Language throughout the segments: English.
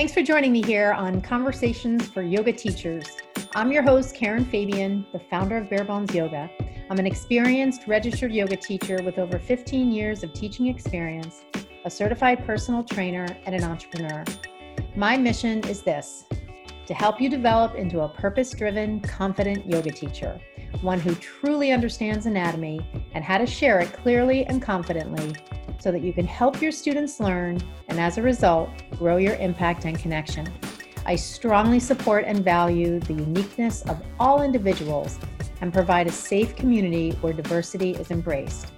Thanks for joining me here on Conversations for Yoga Teachers. I'm your host, Karen Fabian, the founder of Bare Bones Yoga. I'm an experienced registered yoga teacher with over 15 years of teaching experience, a certified personal trainer, and an entrepreneur. My mission is this to help you develop into a purpose driven, confident yoga teacher, one who truly understands anatomy and how to share it clearly and confidently so that you can help your students learn and as a result, grow your impact and connection. I strongly support and value the uniqueness of all individuals and provide a safe community where diversity is embraced.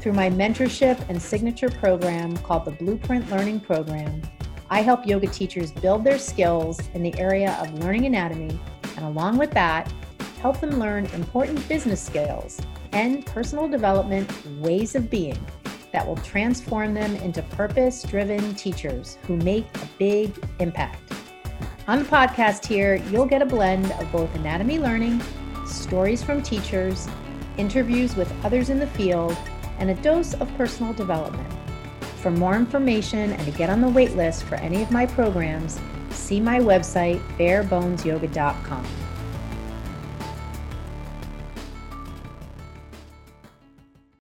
Through my mentorship and signature program called the Blueprint Learning Program, I help yoga teachers build their skills in the area of learning anatomy, and along with that, help them learn important business skills and personal development ways of being that will transform them into purpose driven teachers who make a big impact. On the podcast here, you'll get a blend of both anatomy learning, stories from teachers, interviews with others in the field, and a dose of personal development. For more information and to get on the wait list for any of my programs, see my website, barebonesyoga.com.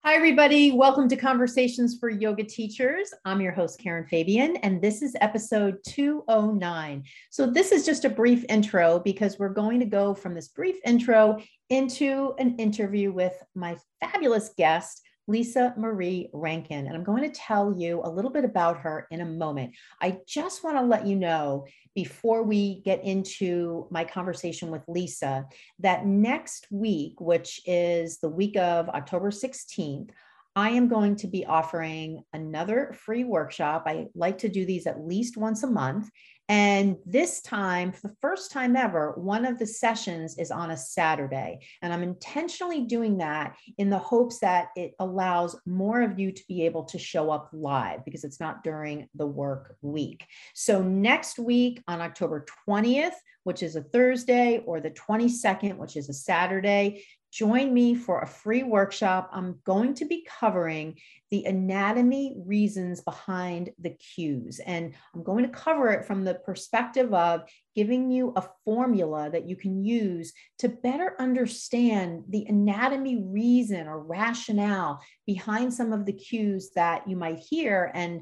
Hi, everybody. Welcome to Conversations for Yoga Teachers. I'm your host, Karen Fabian, and this is episode 209. So, this is just a brief intro because we're going to go from this brief intro into an interview with my fabulous guest, Lisa Marie Rankin. And I'm going to tell you a little bit about her in a moment. I just want to let you know before we get into my conversation with Lisa that next week, which is the week of October 16th, I am going to be offering another free workshop. I like to do these at least once a month. And this time, for the first time ever, one of the sessions is on a Saturday. And I'm intentionally doing that in the hopes that it allows more of you to be able to show up live because it's not during the work week. So next week on October 20th, which is a Thursday, or the 22nd, which is a Saturday, join me for a free workshop. I'm going to be covering the anatomy reasons behind the cues. And I'm going to cover it from the perspective of giving you a formula that you can use to better understand the anatomy reason or rationale behind some of the cues that you might hear and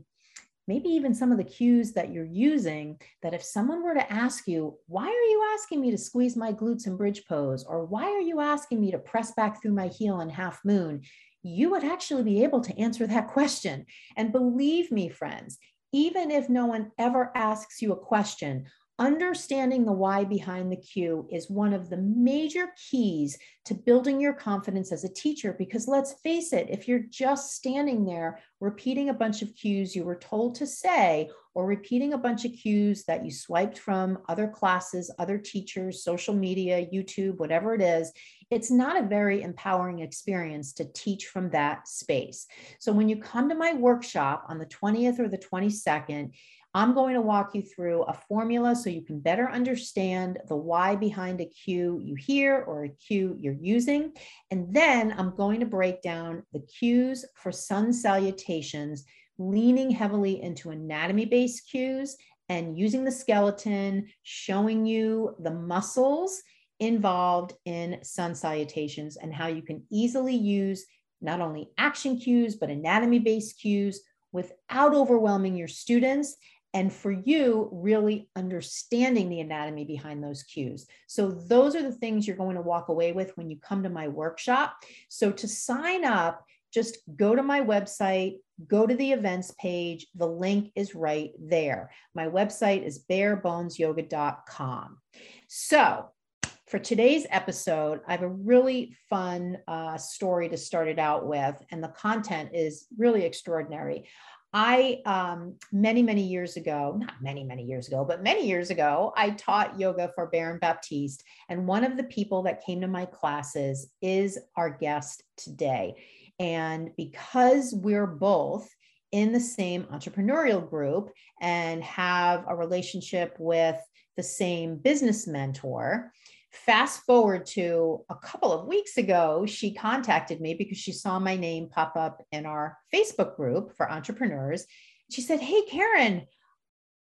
maybe even some of the cues that you're using that if someone were to ask you, why are you asking me to squeeze my glutes in bridge pose? Or why are you asking me to press back through my heel in half moon? You would actually be able to answer that question. And believe me, friends, even if no one ever asks you a question, Understanding the why behind the cue is one of the major keys to building your confidence as a teacher. Because let's face it, if you're just standing there repeating a bunch of cues you were told to say, or repeating a bunch of cues that you swiped from other classes, other teachers, social media, YouTube, whatever it is, it's not a very empowering experience to teach from that space. So when you come to my workshop on the 20th or the 22nd, I'm going to walk you through a formula so you can better understand the why behind a cue you hear or a cue you're using. And then I'm going to break down the cues for sun salutations, leaning heavily into anatomy based cues and using the skeleton, showing you the muscles involved in sun salutations and how you can easily use not only action cues, but anatomy based cues without overwhelming your students and for you really understanding the anatomy behind those cues. So those are the things you're going to walk away with when you come to my workshop. So to sign up, just go to my website, go to the events page. The link is right there. My website is barebonesyoga.com. So for today's episode, I have a really fun uh, story to start it out with, and the content is really extraordinary. I, um, many, many years ago, not many, many years ago, but many years ago, I taught yoga for Baron Baptiste. And one of the people that came to my classes is our guest today. And because we're both in the same entrepreneurial group and have a relationship with the same business mentor, Fast forward to a couple of weeks ago, she contacted me because she saw my name pop up in our Facebook group for entrepreneurs. She said, Hey, Karen,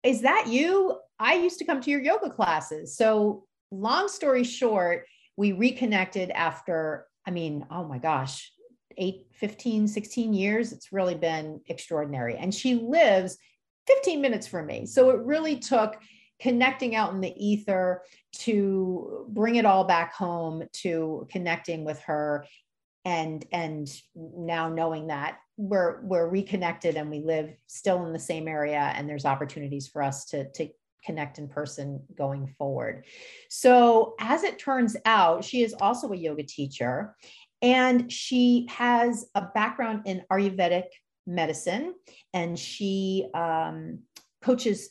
is that you? I used to come to your yoga classes. So, long story short, we reconnected after, I mean, oh my gosh, eight, 15, 16 years. It's really been extraordinary. And she lives 15 minutes from me. So, it really took connecting out in the ether to bring it all back home to connecting with her and and now knowing that we're we're reconnected and we live still in the same area and there's opportunities for us to to connect in person going forward. So as it turns out, she is also a yoga teacher and she has a background in Ayurvedic medicine and she um, coaches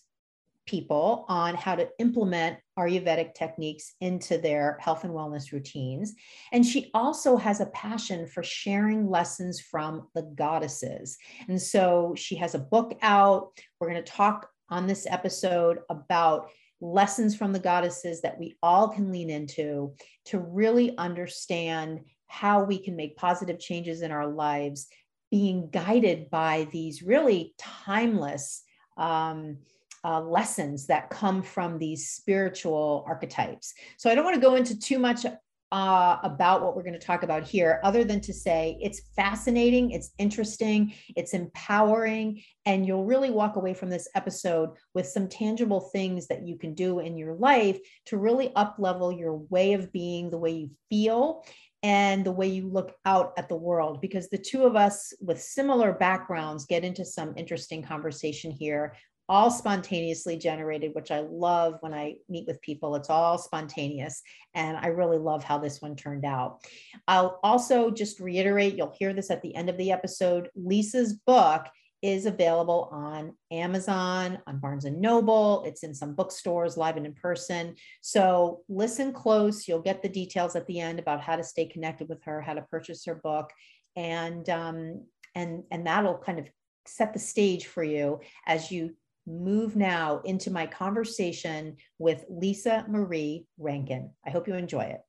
people on how to implement Ayurvedic techniques into their health and wellness routines. And she also has a passion for sharing lessons from the goddesses. And so she has a book out. We're going to talk on this episode about lessons from the goddesses that we all can lean into to really understand how we can make positive changes in our lives, being guided by these really timeless. Um, uh, lessons that come from these spiritual archetypes. So I don't want to go into too much uh, about what we're going to talk about here, other than to say it's fascinating, it's interesting, it's empowering, and you'll really walk away from this episode with some tangible things that you can do in your life to really up level your way of being, the way you feel, and the way you look out at the world because the two of us with similar backgrounds get into some interesting conversation here all spontaneously generated, which I love when I meet with people. It's all spontaneous. And I really love how this one turned out. I'll also just reiterate you'll hear this at the end of the episode. Lisa's book is available on Amazon, on Barnes and Noble. It's in some bookstores, live and in person. So listen close. You'll get the details at the end about how to stay connected with her, how to purchase her book, and um, and and that'll kind of set the stage for you as you move now into my conversation with Lisa Marie Rankin. I hope you enjoy it.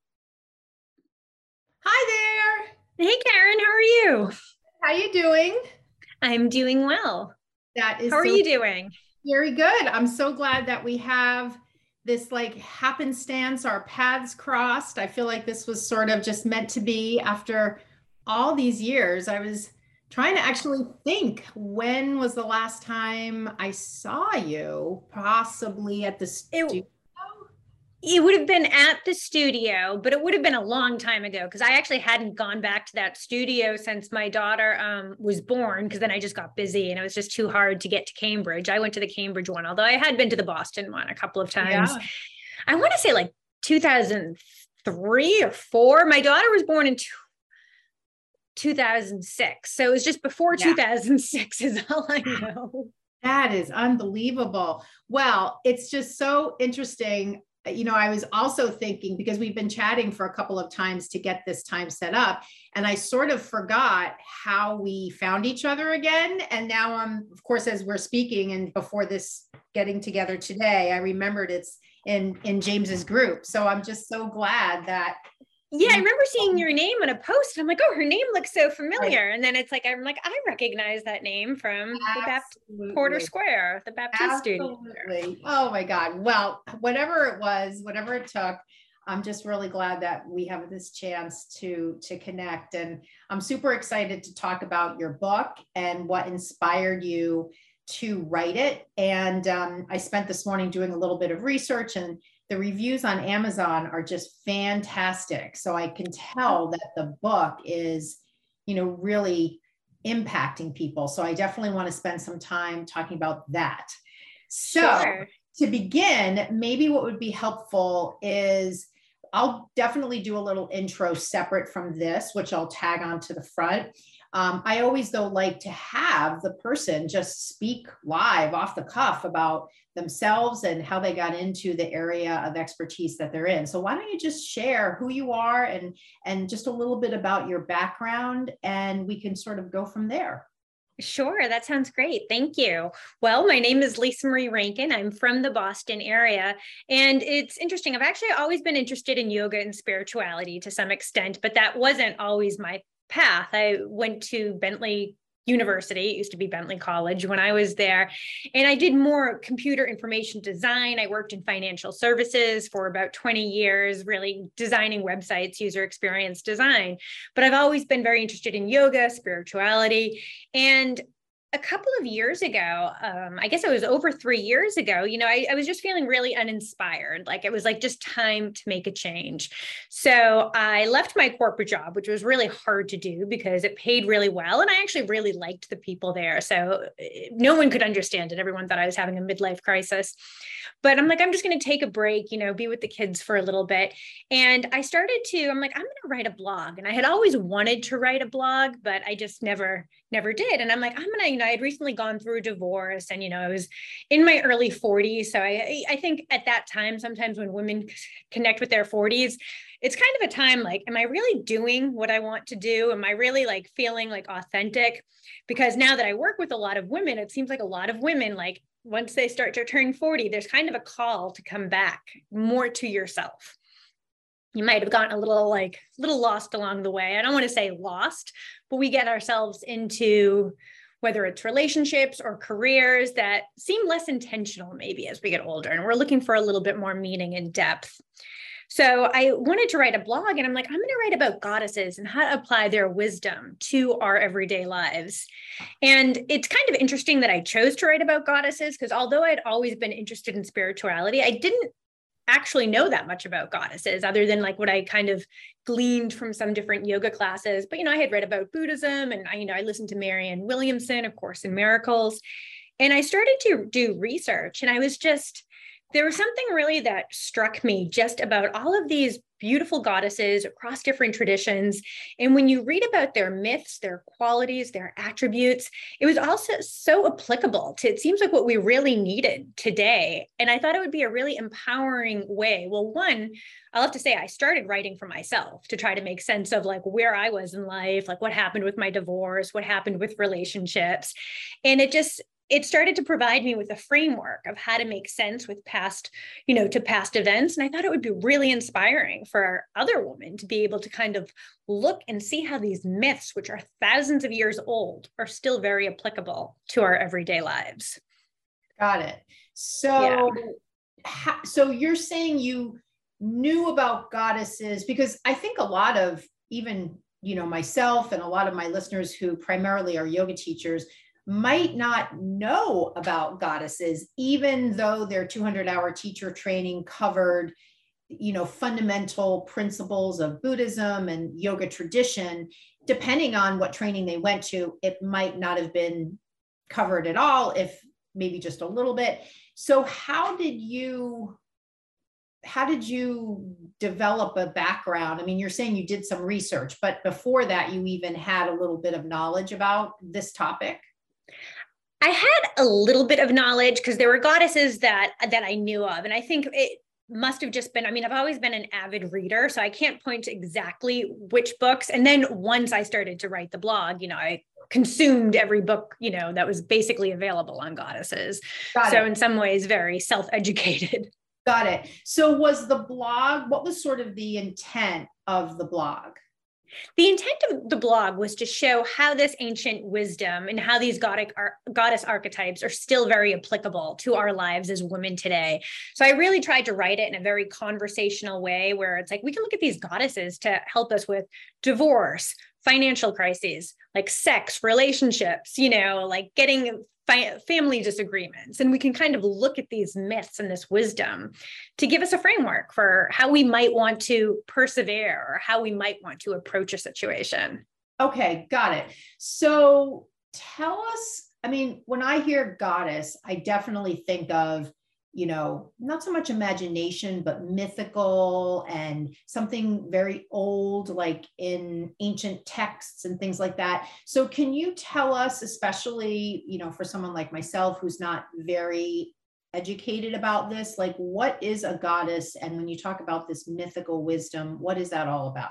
Hi there. Hey Karen, how are you? How you doing? I'm doing well. That is How are so you doing? Very good. I'm so glad that we have this like happenstance, our paths crossed. I feel like this was sort of just meant to be after all these years. I was trying to actually think when was the last time I saw you, possibly at the studio. It, it would have been at the studio, but it would have been a long time ago because I actually hadn't gone back to that studio since my daughter um, was born. Because then I just got busy and it was just too hard to get to Cambridge. I went to the Cambridge one, although I had been to the Boston one a couple of times. Yeah. I want to say like 2003 or four. My daughter was born in 2006. So it was just before yeah. 2006 is all I know. That is unbelievable. Well, it's just so interesting. You know, I was also thinking because we've been chatting for a couple of times to get this time set up, and I sort of forgot how we found each other again. And now I'm, of course, as we're speaking and before this getting together today, I remembered it's in in James's group. So I'm just so glad that yeah, I remember seeing your name on a post. I'm like, oh, her name looks so familiar. Right. And then it's like, I'm like, I recognize that name from Absolutely. the Baptiste Porter Square, the Baptiste Absolutely. studio. Oh my God. Well, whatever it was, whatever it took, I'm just really glad that we have this chance to to connect. And I'm super excited to talk about your book and what inspired you to write it. And um, I spent this morning doing a little bit of research and the reviews on Amazon are just fantastic. So I can tell that the book is, you know, really impacting people. So I definitely want to spend some time talking about that. So sure. to begin, maybe what would be helpful is I'll definitely do a little intro separate from this, which I'll tag on to the front. Um, I always, though, like to have the person just speak live off the cuff about themselves and how they got into the area of expertise that they're in. So why don't you just share who you are and and just a little bit about your background and we can sort of go from there. Sure, that sounds great. Thank you. Well, my name is Lisa Marie Rankin. I'm from the Boston area. And it's interesting. I've actually always been interested in yoga and spirituality to some extent, but that wasn't always my path. I went to Bentley university. It used to be Bentley College when I was there. And I did more computer information design. I worked in financial services for about 20 years, really designing websites, user experience design. But I've always been very interested in yoga, spirituality. And a couple of years ago, um, I guess it was over three years ago, you know, I, I, was just feeling really uninspired. Like it was like just time to make a change. So I left my corporate job, which was really hard to do because it paid really well. And I actually really liked the people there. So eh, no one could understand it. Everyone thought I was having a midlife crisis. But I'm like, I'm just going to take a break, you know, be with the kids for a little bit. And I started to, I'm like, I'm going to write a blog. And I had always wanted to write a blog, but I just never, never did. And I'm like, I'm going to, I had recently gone through a divorce and, you know, I was in my early 40s. So I, I think at that time, sometimes when women connect with their 40s, it's kind of a time like, am I really doing what I want to do? Am I really like feeling like authentic? Because now that I work with a lot of women, it seems like a lot of women, like once they start to turn 40, there's kind of a call to come back more to yourself you might have gotten a little like little lost along the way i don't want to say lost but we get ourselves into whether it's relationships or careers that seem less intentional maybe as we get older and we're looking for a little bit more meaning and depth. So i wanted to write a blog and i'm like i'm going to write about goddesses and how to apply their wisdom to our everyday lives. And it's kind of interesting that i chose to write about goddesses because although i'd always been interested in spirituality i didn't actually know that much about goddesses other than like what I kind of gleaned from some different yoga classes. But, you know, I had read about Buddhism and I, you know, I listened to Marianne Williamson, of course, in Miracles. And I started to do research and I was just, there was something really that struck me just about all of these beautiful goddesses across different traditions. And when you read about their myths, their qualities, their attributes, it was also so applicable to it seems like what we really needed today. And I thought it would be a really empowering way. Well, one, I'll have to say I started writing for myself to try to make sense of like where I was in life, like what happened with my divorce, what happened with relationships. And it just it started to provide me with a framework of how to make sense with past, you know, to past events. And I thought it would be really inspiring for our other women to be able to kind of look and see how these myths, which are thousands of years old, are still very applicable to our everyday lives. Got it. So, yeah. so you're saying you knew about goddesses because I think a lot of even you know myself and a lot of my listeners who primarily are yoga teachers might not know about goddesses, even though their 200 hour teacher training covered you know fundamental principles of buddhism and yoga tradition. Depending on what training they went to it might not have been covered at all if maybe just a little bit. So how did you how did you develop a background? I mean you're saying you did some research but before that you even had a little bit of knowledge about this topic I had a little bit of knowledge because there were goddesses that that I knew of, and I think it must have just been. I mean, I've always been an avid reader, so I can't point to exactly which books. And then once I started to write the blog, you know, I consumed every book, you know, that was basically available on goddesses. Got so in some ways, very self-educated. Got it. So was the blog? What was sort of the intent of the blog? The intent of the blog was to show how this ancient wisdom and how these godic goddess archetypes are still very applicable to our lives as women today. So I really tried to write it in a very conversational way where it's like we can look at these goddesses to help us with divorce, financial crises, like sex, relationships, you know, like getting family disagreements. And we can kind of look at these myths and this wisdom to give us a framework for how we might want to persevere or how we might want to approach a situation. Okay, got it. So tell us, I mean, when I hear goddess, I definitely think of you know, not so much imagination, but mythical and something very old, like in ancient texts and things like that. So, can you tell us, especially, you know, for someone like myself who's not very educated about this, like what is a goddess? And when you talk about this mythical wisdom, what is that all about?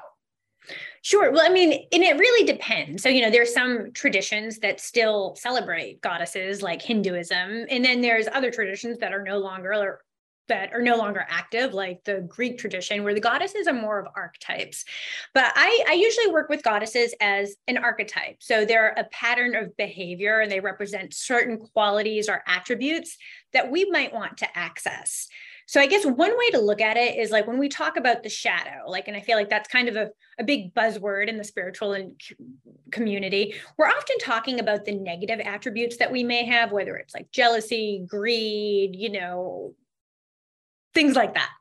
Sure. Well, I mean, and it really depends. So, you know, there's some traditions that still celebrate goddesses like Hinduism, and then there's other traditions that are no longer that are no longer active, like the Greek tradition, where the goddesses are more of archetypes. But I, I usually work with goddesses as an archetype. So they're a pattern of behavior and they represent certain qualities or attributes that we might want to access. So I guess one way to look at it is like when we talk about the shadow, like, and I feel like that's kind of a, a big buzzword in the spiritual and community. We're often talking about the negative attributes that we may have, whether it's like jealousy, greed, you know, things like that.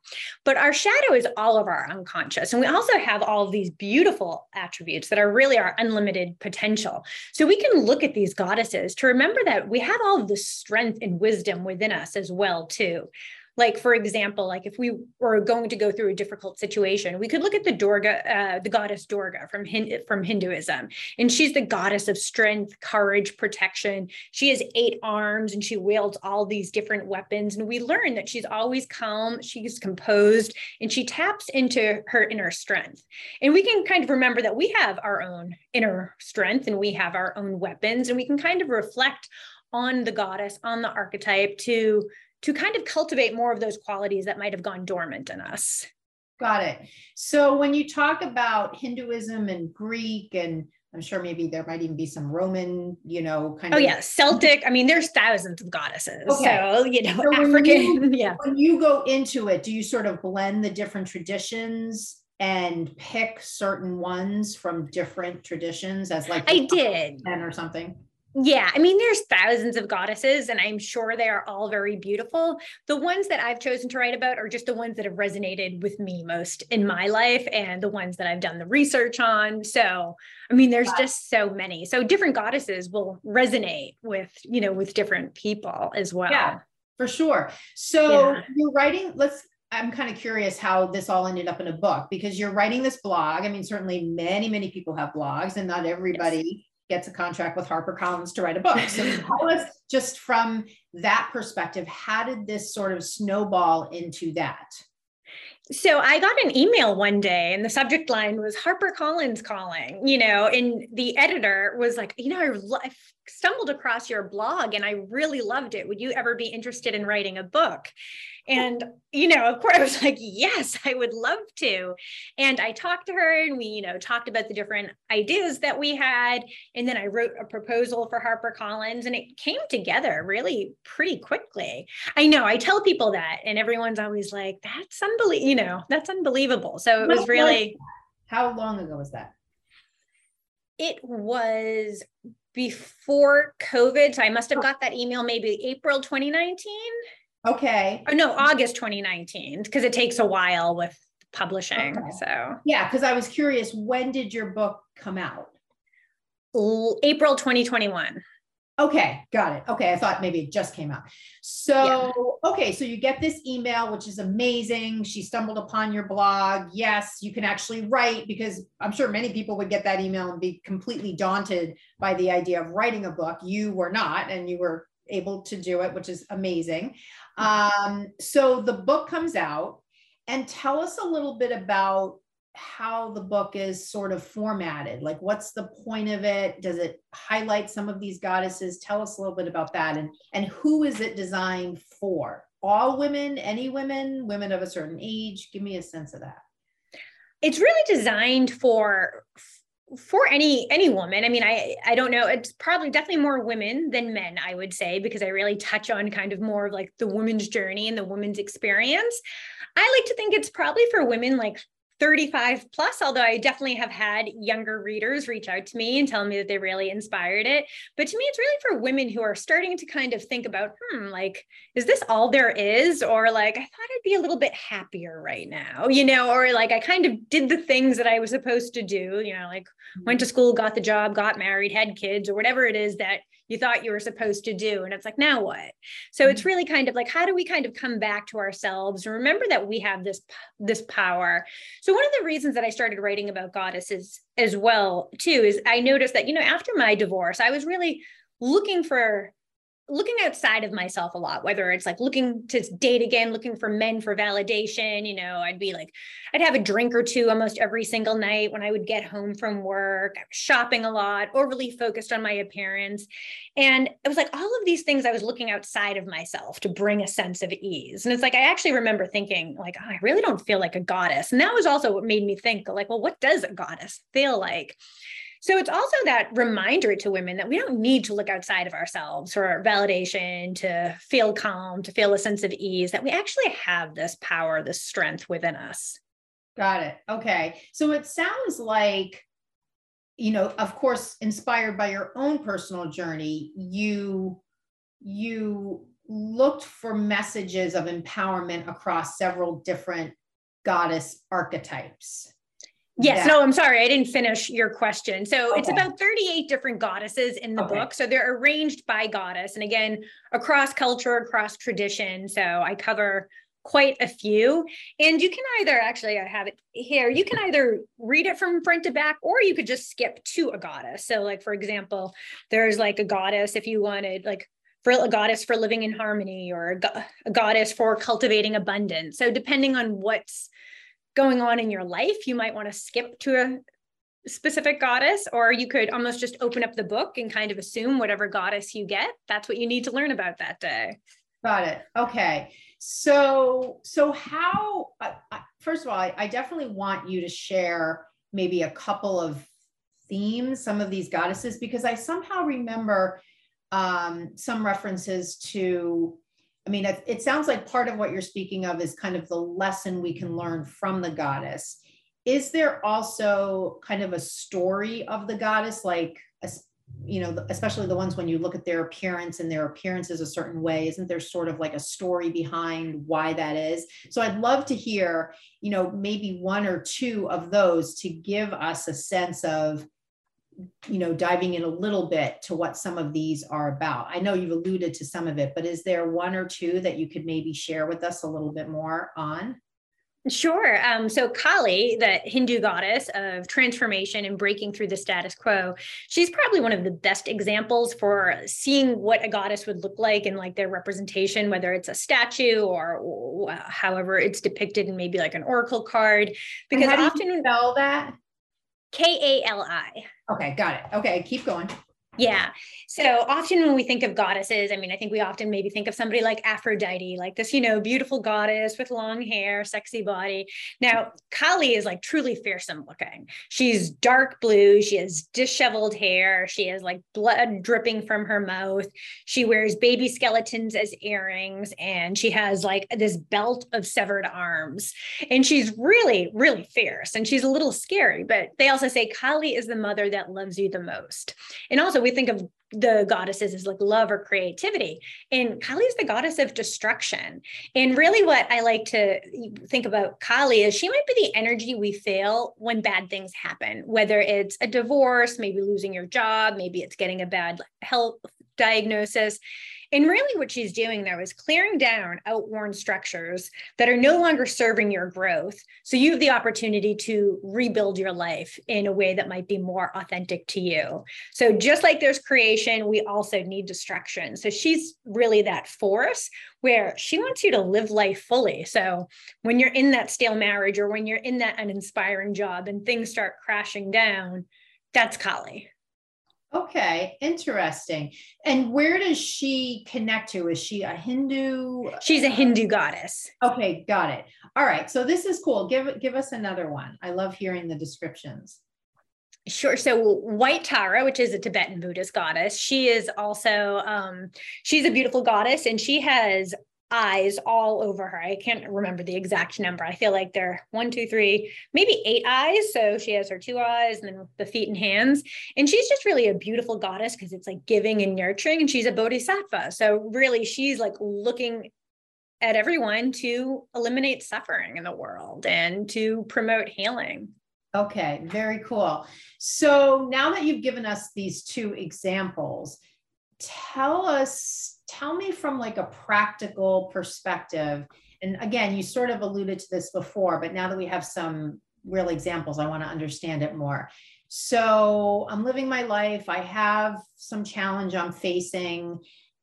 But our shadow is all of our unconscious. And we also have all of these beautiful attributes that are really our unlimited potential. So we can look at these goddesses to remember that we have all of the strength and wisdom within us as well too. Like, for example, like if we were going to go through a difficult situation, we could look at the Durga, uh, the goddess Durga from, Hin- from Hinduism. And she's the goddess of strength, courage, protection. She has eight arms and she wields all these different weapons. And we learn that she's always calm, she's composed, and she taps into her inner strength. And we can kind of remember that we have our own inner strength and we have our own weapons, and we can kind of reflect on the goddess, on the archetype to to kind of cultivate more of those qualities that might have gone dormant in us. Got it. So when you talk about Hinduism and Greek and I'm sure maybe there might even be some Roman, you know, kind oh, of. Oh yeah, Celtic. I mean, there's thousands of goddesses. Okay. So you know, so African. You, yeah. When you go into it, do you sort of blend the different traditions and pick certain ones from different traditions as like I did, or something? Yeah, I mean, there's thousands of goddesses, and I'm sure they are all very beautiful. The ones that I've chosen to write about are just the ones that have resonated with me most in my life and the ones that I've done the research on. So, I mean, there's wow. just so many. So, different goddesses will resonate with, you know, with different people as well. Yeah, for sure. So, yeah. you're writing, let's I'm kind of curious how this all ended up in a book because you're writing this blog. I mean, certainly many, many people have blogs and not everybody gets a contract with HarperCollins to write a book. So tell us just from that perspective, how did this sort of snowball into that? So I got an email one day and the subject line was HarperCollins calling, you know, and the editor was like, you know, I, I stumbled across your blog and I really loved it. Would you ever be interested in writing a book? And, you know, of course, I was like, yes, I would love to. And I talked to her and we, you know, talked about the different ideas that we had. And then I wrote a proposal for HarperCollins and it came together really pretty quickly. I know I tell people that, and everyone's always like, that's unbelievable, you know, that's unbelievable. So it was really. How long ago was that? It was before COVID. So I must have oh. got that email maybe April 2019. Okay. Or no, August 2019, because it takes a while with publishing. Okay. So yeah, because I was curious, when did your book come out? April 2021. Okay, got it. Okay, I thought maybe it just came out. So, yeah. okay, so you get this email, which is amazing. She stumbled upon your blog. Yes, you can actually write because I'm sure many people would get that email and be completely daunted by the idea of writing a book. You were not, and you were able to do it, which is amazing. Um, so the book comes out, and tell us a little bit about how the book is sort of formatted. Like, what's the point of it? Does it highlight some of these goddesses? Tell us a little bit about that, and and who is it designed for? All women, any women, women of a certain age? Give me a sense of that. It's really designed for for any any woman i mean i i don't know it's probably definitely more women than men i would say because i really touch on kind of more of like the woman's journey and the woman's experience. I like to think it's probably for women like 35 plus, although I definitely have had younger readers reach out to me and tell me that they really inspired it. But to me, it's really for women who are starting to kind of think about, hmm, like, is this all there is? Or like, I thought I'd be a little bit happier right now, you know, or like I kind of did the things that I was supposed to do, you know, like went to mm-hmm. school, got the job, got married, had kids, or whatever it is that you thought you were supposed to do. And it's like, now what? So mm-hmm. it's really kind of like, how do we kind of come back to ourselves and remember that we have this, this power? So one of the reasons that I started writing about goddesses as well, too, is I noticed that, you know, after my divorce, I was really looking for looking outside of myself a lot, whether it's like looking to date again, looking for men for validation. You know, I'd be like, I'd have a drink or two almost every single night when I would get home from work, shopping a lot, overly focused on my appearance. And it was like all of these things I was looking outside of myself to bring a sense of ease. And it's like, I actually remember thinking, like, oh, I really don't feel like a goddess. And that was also what made me think, like, well, what does a goddess feel like? So it's also that reminder to women that we don't need to look outside of ourselves for validation, to feel calm, to feel a sense of ease, that we actually have this power, this strength within us. Got it. Okay. So it sounds like, you know, of course, inspired by your own personal journey, you you looked for messages of empowerment across several different goddess archetypes. Yes, no, I'm sorry, I didn't finish your question. So okay. it's about 38 different goddesses in the okay. book. So they're arranged by goddess. And again, across culture, across tradition. So I cover quite a few. And you can either actually, I have it here, you can either read it from front to back, or you could just skip to a goddess. So, like, for example, there's like a goddess if you wanted, like, for a goddess for living in harmony, or a, go- a goddess for cultivating abundance. So, depending on what's going on in your life, you might want to skip to a specific goddess, or you could almost just open up the book and kind of assume whatever goddess you get, that's what you need to learn about that day. Got it. Okay. So, so how, uh, first of all, I, I definitely want you to share maybe a couple of themes, some of these goddesses, because I somehow remember um, some references to I mean, it, it, sounds like part of what you're speaking of is kind of the lesson we can learn from the goddess. Is there also kind of a story of the goddess, like, you know, especially the ones when you look at their appearance and their appearance is a certain way? Isn't there sort of like a story behind why that is? So I'd love to hear, you know, maybe one or two of those to give us a sense of you know, diving in a little bit to what some of these are about. I know you've alluded to some of it, but is there one or two that you could maybe share with us a little bit more on? Sure. Um, so Kali, the Hindu goddess of transformation and breaking through the status quo, she's probably one of the best examples for seeing what a goddess would look like and like their representation, whether it's a statue or however it's depicted in maybe like an oracle card. Because I often you spell that K A L I. Okay, got it. Okay, keep going. Yeah. So often when we think of goddesses, I mean, I think we often maybe think of somebody like Aphrodite, like this, you know, beautiful goddess with long hair, sexy body. Now, Kali is like truly fearsome looking. She's dark blue. She has disheveled hair. She has like blood dripping from her mouth. She wears baby skeletons as earrings and she has like this belt of severed arms. And she's really, really fierce and she's a little scary. But they also say Kali is the mother that loves you the most. And also, we think of the goddesses as like love or creativity. And Kali is the goddess of destruction. And really, what I like to think about Kali is she might be the energy we feel when bad things happen, whether it's a divorce, maybe losing your job, maybe it's getting a bad health diagnosis. And really, what she's doing though is clearing down outworn structures that are no longer serving your growth. So you have the opportunity to rebuild your life in a way that might be more authentic to you. So just like there's creation, we also need destruction. So she's really that force where she wants you to live life fully. So when you're in that stale marriage or when you're in that uninspiring job and things start crashing down, that's Kali. Okay, interesting. And where does she connect to? Is she a Hindu? She's a Hindu goddess. Okay, got it. All right, so this is cool. Give give us another one. I love hearing the descriptions. Sure. So White Tara, which is a Tibetan Buddhist goddess, she is also um, she's a beautiful goddess, and she has eyes all over her. I can't remember the exact number. I feel like they're one, two, three, maybe eight eyes. So she has her two eyes and then the feet and hands. And she's just really a beautiful goddess because it's like giving and nurturing. And she's a bodhisattva. So really, she's like looking at everyone to eliminate suffering in the world and to promote healing. Okay, very cool. So now that you've given us these two examples, tell us tell me from like a practical perspective and again you sort of alluded to this before but now that we have some real examples i want to understand it more so i'm living my life i have some challenge i'm facing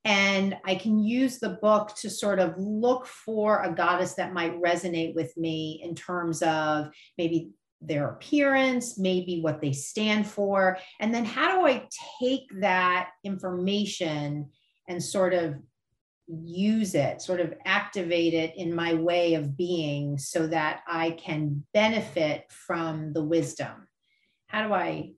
And I can use the book to sort of look for a goddess that might resonate with me in terms of maybe their appearance, maybe what they stand for. And then how do I take that information and sort of use it, sort of activate it in my way of being so that I can benefit from the wisdom? How do I?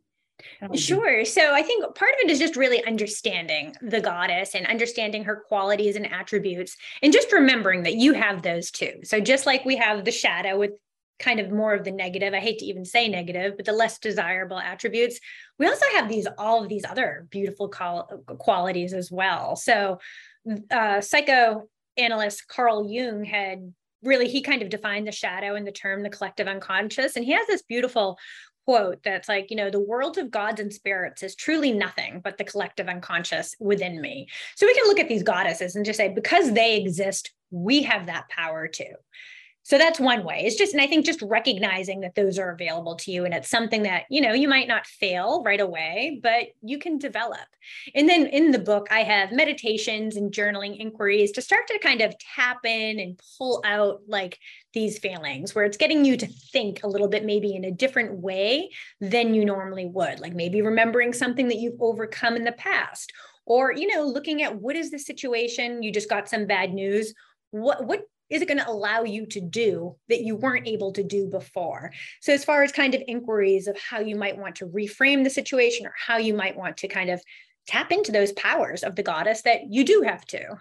Sure. So I think part of it is just really understanding the goddess and understanding her qualities and attributes, and just remembering that you have those too. So just like we have the shadow with kind of more of the negative i hate to even say negative but the less desirable attributes we also have these all of these other beautiful qualities as well so uh, psychoanalyst carl jung had really he kind of defined the shadow in the term the collective unconscious and he has this beautiful quote that's like, you know, the world of gods and spirits is truly nothing but the collective unconscious within me. So we can look at these goddesses and just say, because they exist, we have that power too. So that's one way. It's just, and I think just recognizing that those are available to you. And it's something that, you know, you might not fail right away, but you can develop. And then in the book, I have meditations and journaling inquiries to start to kind of tap in and pull out like these failings where it's getting you to think a little bit maybe in a different way than you normally would. Like maybe remembering something that you've overcome in the past or you know looking at what is the situation you just got some bad news what what is it going to allow you to do that you weren't able to do before? So, as far as kind of inquiries of how you might want to reframe the situation or how you might want to kind of tap into those powers of the goddess that you do have to.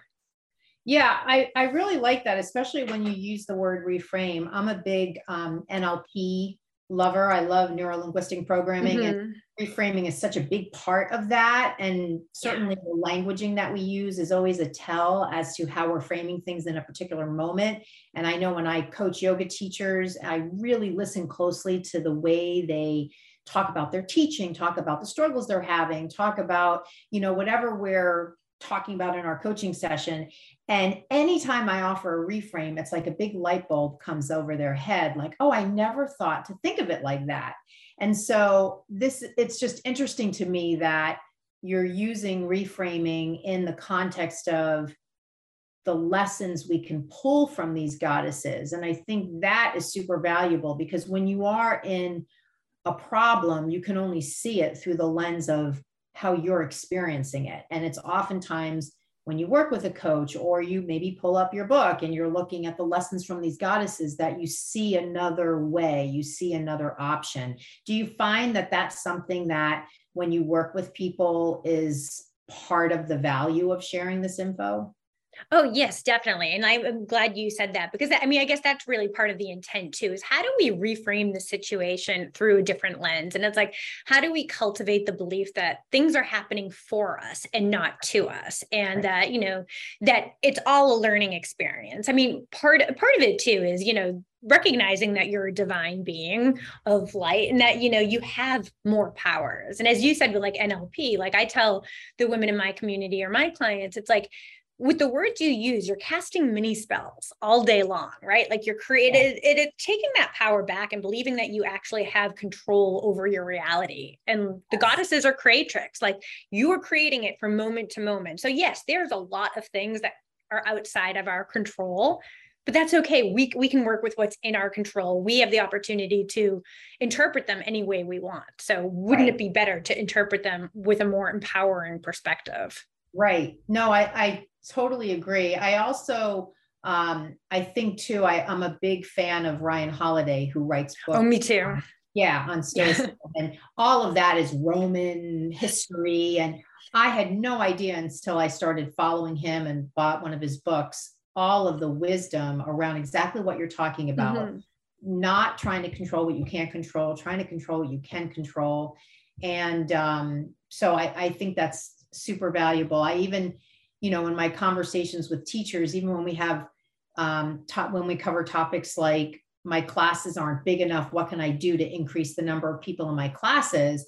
Yeah, I, I really like that, especially when you use the word reframe. I'm a big um, NLP lover. I love neuro linguistic programming mm-hmm. and reframing is such a big part of that. And certainly the languaging that we use is always a tell as to how we're framing things in a particular moment. And I know when I coach yoga teachers, I really listen closely to the way they talk about their teaching, talk about the struggles they're having, talk about, you know, whatever we're talking about in our coaching session. And anytime I offer a reframe, it's like a big light bulb comes over their head, like, oh, I never thought to think of it like that. And so this it's just interesting to me that you're using reframing in the context of the lessons we can pull from these goddesses. And I think that is super valuable because when you are in a problem, you can only see it through the lens of how you're experiencing it. And it's oftentimes when you work with a coach or you maybe pull up your book and you're looking at the lessons from these goddesses that you see another way, you see another option. Do you find that that's something that when you work with people is part of the value of sharing this info? Oh, yes, definitely. And I'm glad you said that because I mean, I guess that's really part of the intent too is how do we reframe the situation through a different lens? And it's like, how do we cultivate the belief that things are happening for us and not to us? And that, you know, that it's all a learning experience. I mean, part part of it too is, you know, recognizing that you're a divine being of light and that you know you have more powers and as you said with like nlp like i tell the women in my community or my clients it's like with the words you use, you're casting mini spells all day long, right? Like you're created, it, it taking that power back and believing that you actually have control over your reality. And the goddesses are creatrix, like you are creating it from moment to moment. So yes, there's a lot of things that are outside of our control, but that's okay. We we can work with what's in our control. We have the opportunity to interpret them any way we want. So wouldn't right. it be better to interpret them with a more empowering perspective? Right. No, I, I totally agree. I also, um, I think too, I, I'm a big fan of Ryan Holiday, who writes books. Oh, me too. Yeah, on Stoicism. and all of that is Roman history. And I had no idea until I started following him and bought one of his books, all of the wisdom around exactly what you're talking about. Mm-hmm. Not trying to control what you can't control, trying to control what you can control. And um, so I, I think that's super valuable. I even, you know, in my conversations with teachers, even when we have um, top, when we cover topics like my classes aren't big enough, what can I do to increase the number of people in my classes?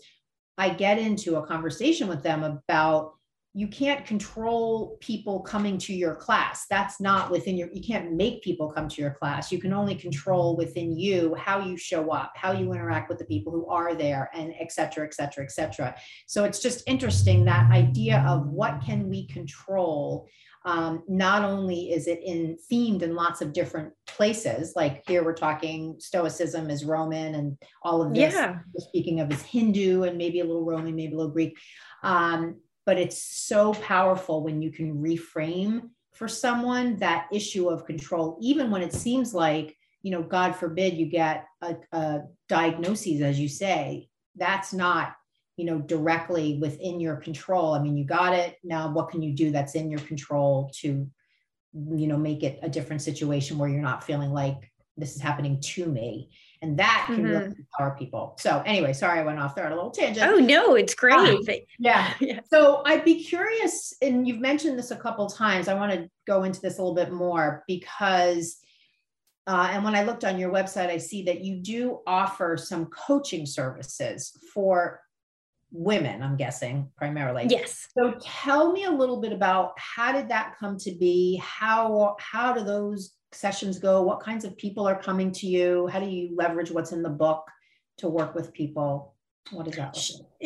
I get into a conversation with them about you can't control people coming to your class. That's not within your you can't make people come to your class. You can only control within you how you show up how you interact with the people who are there and et cetera et cetera et cetera. So it's just interesting that idea of what can we control um, not only is it in themed in lots of different places like here we're talking stoicism is roman and all of this. Yeah. speaking of is hindu and maybe a little roman maybe a little greek. Um, but it's so powerful when you can reframe for someone that issue of control, even when it seems like, you know, God forbid you get a, a diagnosis, as you say, that's not, you know, directly within your control. I mean, you got it. Now, what can you do that's in your control to, you know, make it a different situation where you're not feeling like this is happening to me? And that can mm-hmm. really empower people. So anyway, sorry I went off there on a little tangent. Oh no, it's great. Um, yeah. yeah. So I'd be curious, and you've mentioned this a couple times. I want to go into this a little bit more because, uh, and when I looked on your website, I see that you do offer some coaching services for women. I'm guessing primarily. Yes. So tell me a little bit about how did that come to be? How how do those sessions go? What kinds of people are coming to you? How do you leverage what's in the book to work with people? What is that?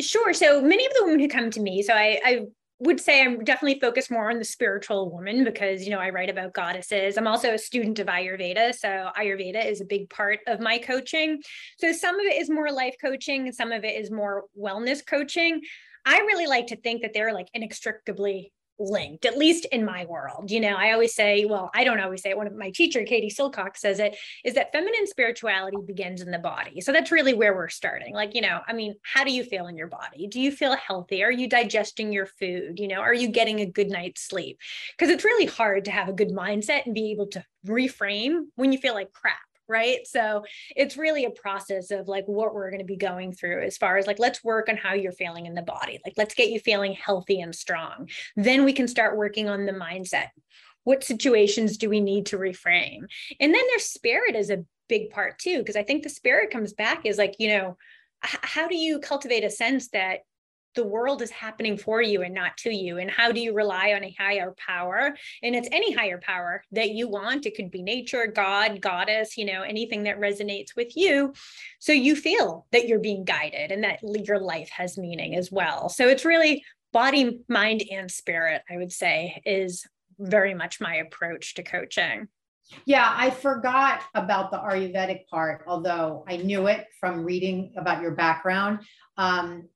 Sure. So many of the women who come to me, so I, I would say I'm definitely focused more on the spiritual woman because, you know, I write about goddesses. I'm also a student of Ayurveda. So Ayurveda is a big part of my coaching. So some of it is more life coaching and some of it is more wellness coaching. I really like to think that they're like inextricably linked, at least in my world. You know, I always say, well, I don't always say it. One of my teacher, Katie Silcox, says it is that feminine spirituality begins in the body. So that's really where we're starting. Like, you know, I mean, how do you feel in your body? Do you feel healthy? Are you digesting your food? You know, are you getting a good night's sleep? Because it's really hard to have a good mindset and be able to reframe when you feel like crap right? So it's really a process of like what we're going to be going through as far as like let's work on how you're feeling in the body. Like let's get you feeling healthy and strong. Then we can start working on the mindset. What situations do we need to reframe? And then their spirit is a big part too because i think the spirit comes back is like you know how do you cultivate a sense that the world is happening for you and not to you and how do you rely on a higher power? And it's any higher power that you want. It could be nature god goddess you know anything that resonates with you. So you feel that you're being guided and that your life has meaning as well. So it's really body mind and spirit i would say is very much my approach to coaching. Yeah, I forgot about the Ayurvedic part, although I knew it from reading about your background. Um,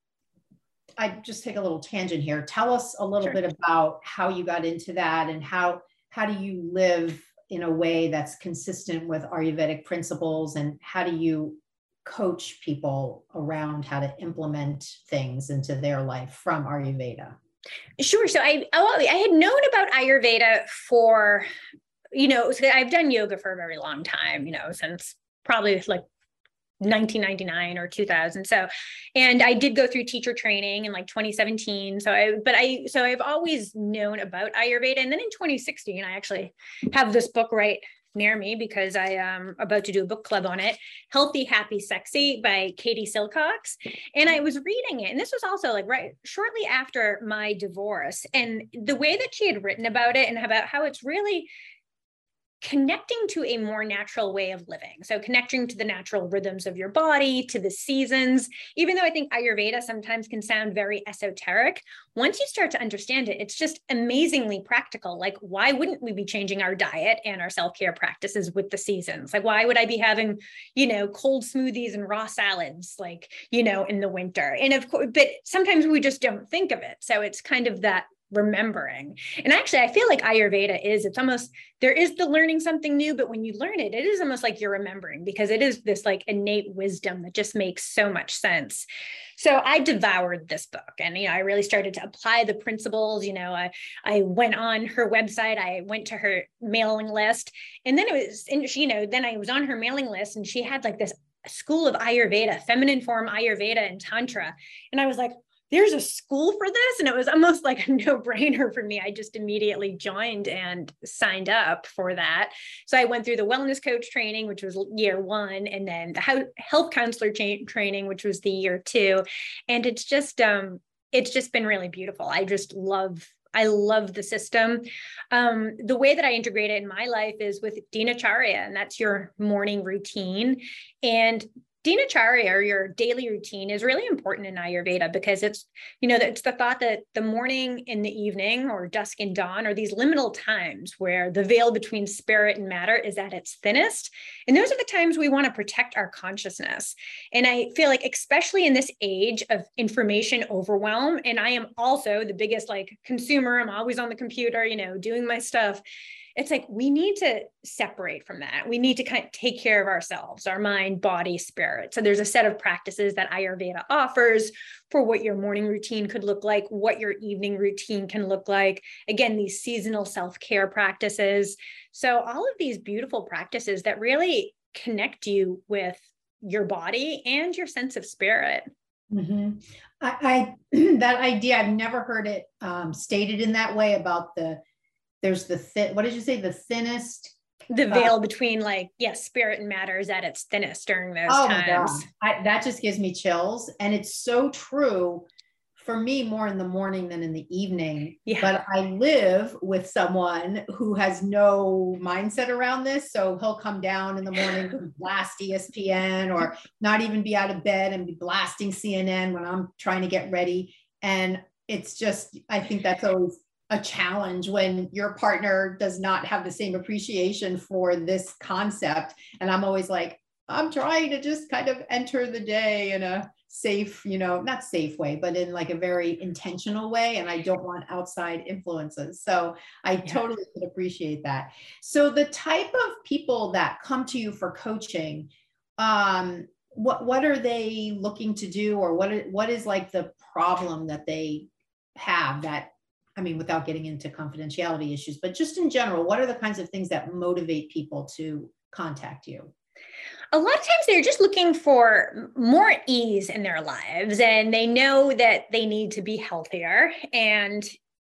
I just take a little tangent here. Tell us a little sure. bit about how you got into that and how how do you live in a way that's consistent with Ayurvedic principles and how do you coach people around how to implement things into their life from Ayurveda? Sure. So I oh, I had known about Ayurveda for you know I've done yoga for a very long time. You know since probably like 1999 or 2000 so and i did go through teacher training in like 2017 so i but i so i've always known about ayurveda. And then in 2016 i actually have this book right near me because i am about to do a book club on it healthy happy sexy by katie silcox. And i was reading it and this was also like right shortly after my divorce. And the way that she had written about it and about how it's really connecting to a more natural way of living. So, connecting to the natural rhythms of your body, to the seasons, even though I think Ayurveda sometimes can sound very esoteric, once you start to understand it, it's just amazingly practical. Like, why wouldn't we be changing our diet and our self care practices with the seasons? Like, why would I be having, you know, cold smoothies and raw salads, like, you know, in the winter? And of course, but sometimes we just don't think of it. So, it's kind of that remembering. And actually, I feel like Ayurveda is, it's almost, there is the learning something new, but when you learn it, it is almost like you're remembering because it is this like innate wisdom that just makes so much sense. So I devoured this book and, you know, I really started to apply the principles. You know, I, I went on her website, I went to her mailing list, and then it was, and she, you know, then I was on her mailing list and she had like this school of Ayurveda, feminine form Ayurveda and Tantra. And I was like, there's a school for this and it was almost like a no-brainer for me i just immediately joined and signed up for that so i went through the wellness coach training which was year one and then the health counselor training which was the year two and it's just um it's just been really beautiful. I just love I love the system. Um, the way that I integrate it in my life is with Dinacharya, and that's your morning routine. And Dinacharya or your daily routine is really important in Ayurveda because it's, you know, it's the thought that the morning and the evening or dusk and dawn are these liminal times where the veil between spirit and matter is at its thinnest. And those are the times we want to protect our consciousness. And I feel like, especially in this age of information overwhelm, and I am also the biggest like consumer, I'm always on the computer, you know, doing my stuff it's like we need to separate from that. We need to kind of take care of ourselves, our mind, body, spirit. So there's a set of practices that Ayurveda offers for what your morning routine could look like, what your evening routine can look like. Again, these seasonal self care practices. So all of these beautiful practices that really connect you with your body and your sense of spirit. Mm-hmm. I, I that idea I've never heard it um, stated in that way about the there's the thin what did you say? The thinnest the uh, veil uh, between like yes spirit and matter is at its thinnest during those oh times. I, that just gives me chills. And it's so true for me more in the morning than in the evening. Yeah. but i live with someone who has no mindset around this. So he'll come down in the morning and blast espn or not even be out of bed and be blasting cnn when i'm trying to get ready. And it's just i think that's always a challenge when your partner does not have the same appreciation for this concept. And I'm always like, I'm trying to just kind of enter the day in a safe, you know, not safe way, but in like a very intentional way. And I don't want outside influences. So I yeah. totally could appreciate that. So the type of people that come to you for coaching, um, what what are they looking to do, or what what is like the problem that they have that I mean, without getting into confidentiality issues, but just in general, what are the kinds of things that motivate people to contact you? a lot of times they're just looking for more ease in their lives and they know that they need to be healthier and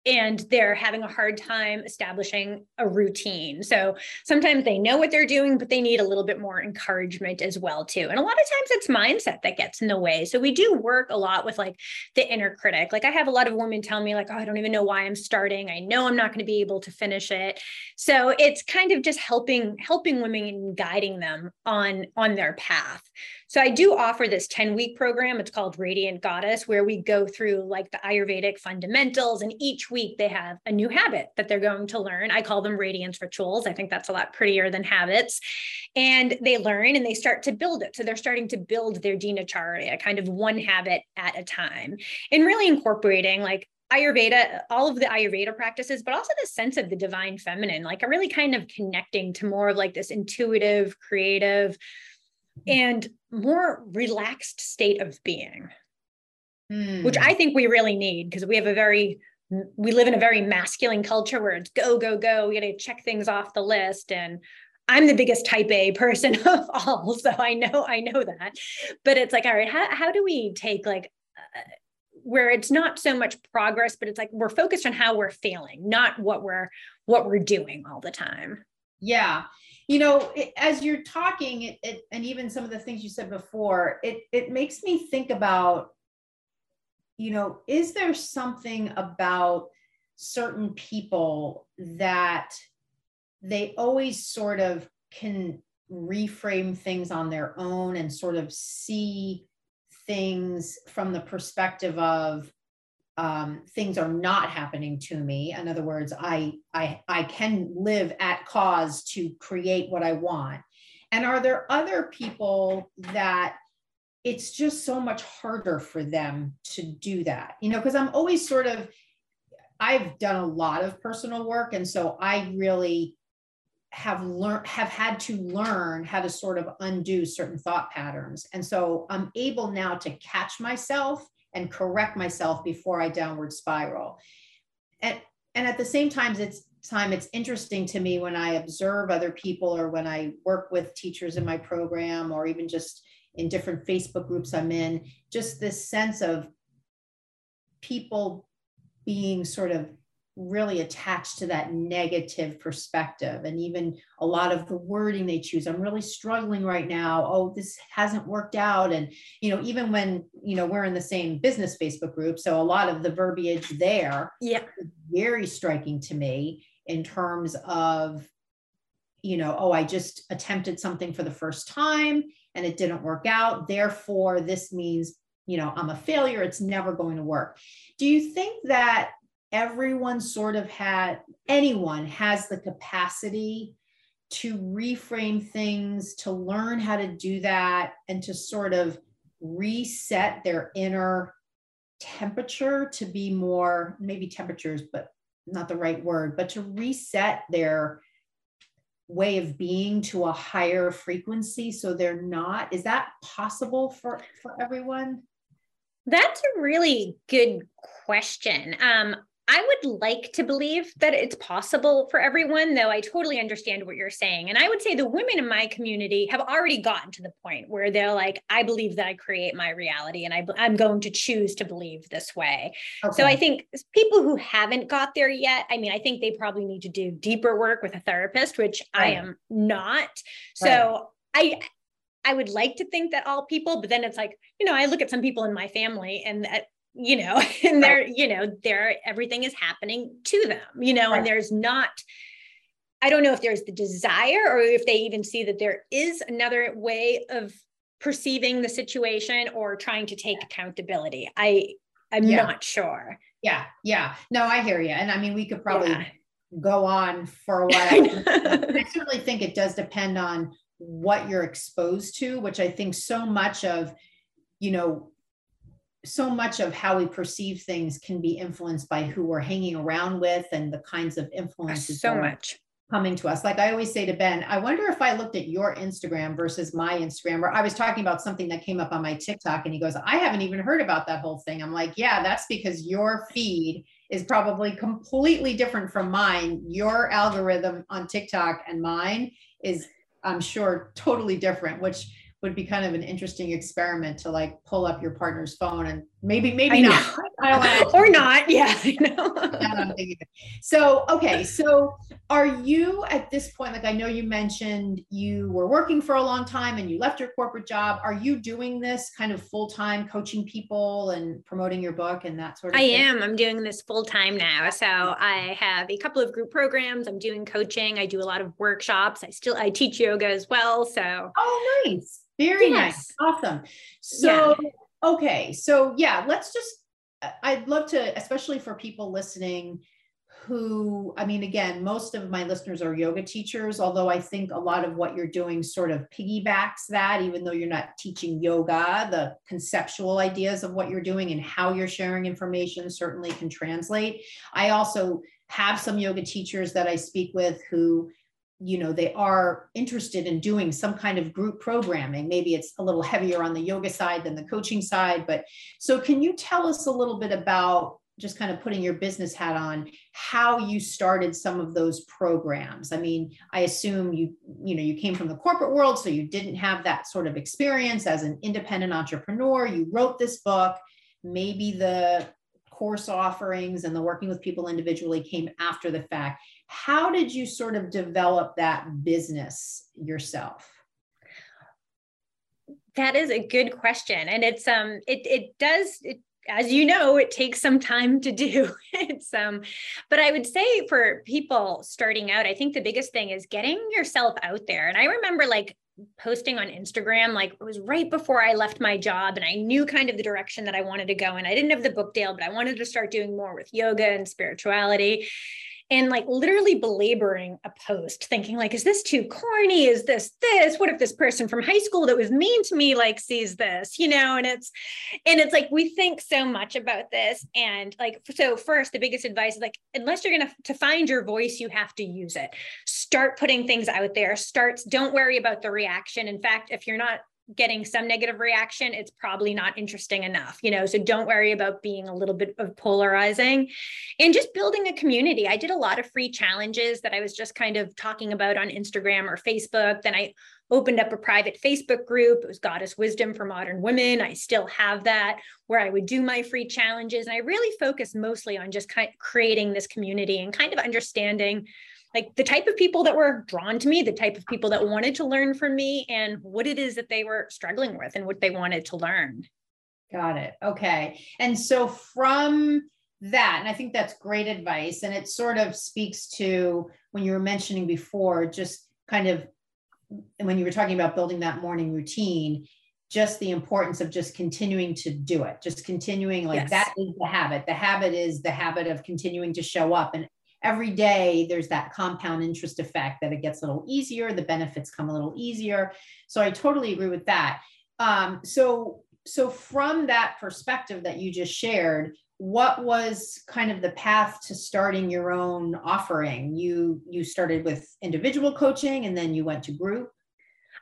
and they're having a hard time establishing a routine. So sometimes they know what they're doing, but they need a little bit more encouragement as well too. And a lot of times it's mindset that gets in the way. So we do work a lot with like the inner critic. Like I have a lot of women tell me like, "Oh, I don't even know why I'm starting. I know I'm not going to be able to finish it." So it's kind of just helping helping women and guiding them on on their path. So I do offer this 10 week program. It's called Radiant Goddess, where we go through like the Ayurvedic fundamentals. And each week they have a new habit that they're going to learn. I call them radiance rituals. I think that's a lot prettier than habits. And they learn and they start to build it. So they're starting to build their dinacharya, kind of one habit at a time, and really incorporating like Ayurveda, all of the Ayurveda practices, but also the sense of the divine feminine, like a really kind of connecting to more of like this intuitive, creative, and more relaxed state of being, mm. which I think we really need because we have a very we live in a very masculine culture where it's go go go. We got to check things off the list and. I'm the biggest type A person of all, so I know I know that. But it's like, all right, how, how do we take like uh, where it's not so much progress, but it's like we're focused on how we're feeling, not what we're what we're doing all the time. Yeah you know it, as you're talking it, it, and even some of the things you said before it it makes me think about you know is there something about certain people that they always sort of can reframe things on their own and sort of see things from the perspective of um, things are not happening to me. In other words, I, I, I can live at cause to create what I want. And are there other people that it's just so much harder for them to do that? You know, because I'm always sort of, I've done a lot of personal work. And so I really have learned have had to learn how to sort of undo certain thought patterns and so i'm able now to catch myself and correct myself before I downward spiral. And, and at the same time, it's time it's interesting to me when I observe other people or when I work with teachers in my program or even just in different Facebook groups I'm in, just this sense of people being sort of really attached to that negative perspective. And even a lot of the wording they choose i'm really struggling right now. Oh this hasn't worked out. And you know even when you know we're in the same business facebook group so a lot of the verbiage there yeah. very striking to me in terms of you know oh i just attempted something for the first time and it didn't work out. Therefore this means you know i'm a failure. It's never going to work. Do you think that everyone sort of had, anyone has the capacity to reframe things, to learn how to do that, and to sort of reset their inner temperature to be more, maybe temperatures, but not the right word, but to reset their way of being to a higher frequency so they're not is that possible for for everyone? That's a really good question. Um, I would like to believe that it's possible for everyone, though I totally understand what you're saying. And I would say the women in my community have already gotten to the point where they're like, I believe that I create my reality and I, am going to choose to believe this way. Okay. So I think people who haven't got there yet, I mean, I think they probably need to do deeper work with a therapist, which right. I am not. So right. I, I would like to think that all people, but then it's like, you know, I look at some people in my family and that you know, and they're, you know, they're everything is happening to them, you know, right. and there's not, I don't know if there's the desire or if they even see that there is another way of perceiving the situation or trying to take accountability. I I'm yeah. not sure. Yeah, yeah. No, I hear you. And I mean, we could probably yeah. go on for a while. I certainly think it does depend on what you're exposed to, which I think so much of, you know, so much of how we perceive things can be influenced by who we're hanging around with and the kinds of influences so much coming to us. Like I always say to Ben, I wonder if I looked at your Instagram versus my Instagram, where I was talking about something that came up on my TikTok, and he goes, I haven't even heard about that whole thing. I'm like, yeah, that's because your feed is probably completely different from mine. Your algorithm on TikTok and mine is, I'm sure, totally different, which would be kind of an interesting experiment to like pull up your partner's phone and maybe maybe not. or not. Yeah so okay so are you at this point like i know you mentioned you were working for a long time and you left your corporate job. Are you doing this kind of full-time coaching people and promoting your book and that sort of i thing? am. I'm doing this full-time now. So i have a couple of group programs. I'm doing coaching. I do a lot of workshops. I still i teach yoga as well. So oh nice very yes. nice. Awesome. So, yeah. okay. So, yeah, let's just, I'd love to, especially for people listening who, I mean, again, most of my listeners are yoga teachers, although I think a lot of what you're doing sort of piggybacks that, even though you're not teaching yoga, the conceptual ideas of what you're doing and how you're sharing information certainly can translate. I also have some yoga teachers that I speak with who you know they are interested in doing some kind of group programming. Maybe it's a little heavier on the yoga side than the coaching side but so can you tell us a little bit about just kind of putting your business hat on how you started some of those programs? I mean i assume you you know you came from the corporate world so you didn't have that sort of experience as an independent entrepreneur. You wrote this book. Maybe the course offerings and the working with people individually came after the fact how did you sort of develop that business yourself? That is a good question. And it's um it it does it as you know it takes some time to do it's um but i would say for people starting out i think the biggest thing is getting yourself out there and i remember like posting on instagram like it was right before i left my job and i knew kind of the direction that i wanted to go and i didn't have the book deal but i wanted to start doing more with yoga and spirituality and like literally belaboring a post thinking like is this too corny? Is this this? What if this person from high school that was mean to me like sees this? You know and it's and it's like we think so much about this and like so first the biggest advice is like unless you're to to find your voice you have to use it. Start putting things out there. Starts don't worry about the reaction. In fact if you're not getting some negative reaction, it's probably not interesting enough, you know. So don't worry about being a little bit of polarizing and just building a community. I did a lot of free challenges that I was just kind of talking about on Instagram or Facebook. Then I opened up a private Facebook group. It was Goddess Wisdom for Modern Women. I still have that where I would do my free challenges. And I really focused mostly on just kind of creating this community and kind of understanding like the type of people that were drawn to me, the type of people that wanted to learn from me, and what it is that they were struggling with and what they wanted to learn. Got it. Okay. And so from that, and I think that's great advice. And it sort of speaks to when you were mentioning before, just kind of when you were talking about building that morning routine, just the importance of just continuing to do it, just continuing like yes. that is the habit. The habit is the habit of continuing to show up. And every day there's that compound interest effect that it gets a little easier the benefits come a little easier. So i totally agree with that. Um, so so from that perspective that you just shared what was kind of the path to starting your own offering? You you started with individual coaching and then you went to group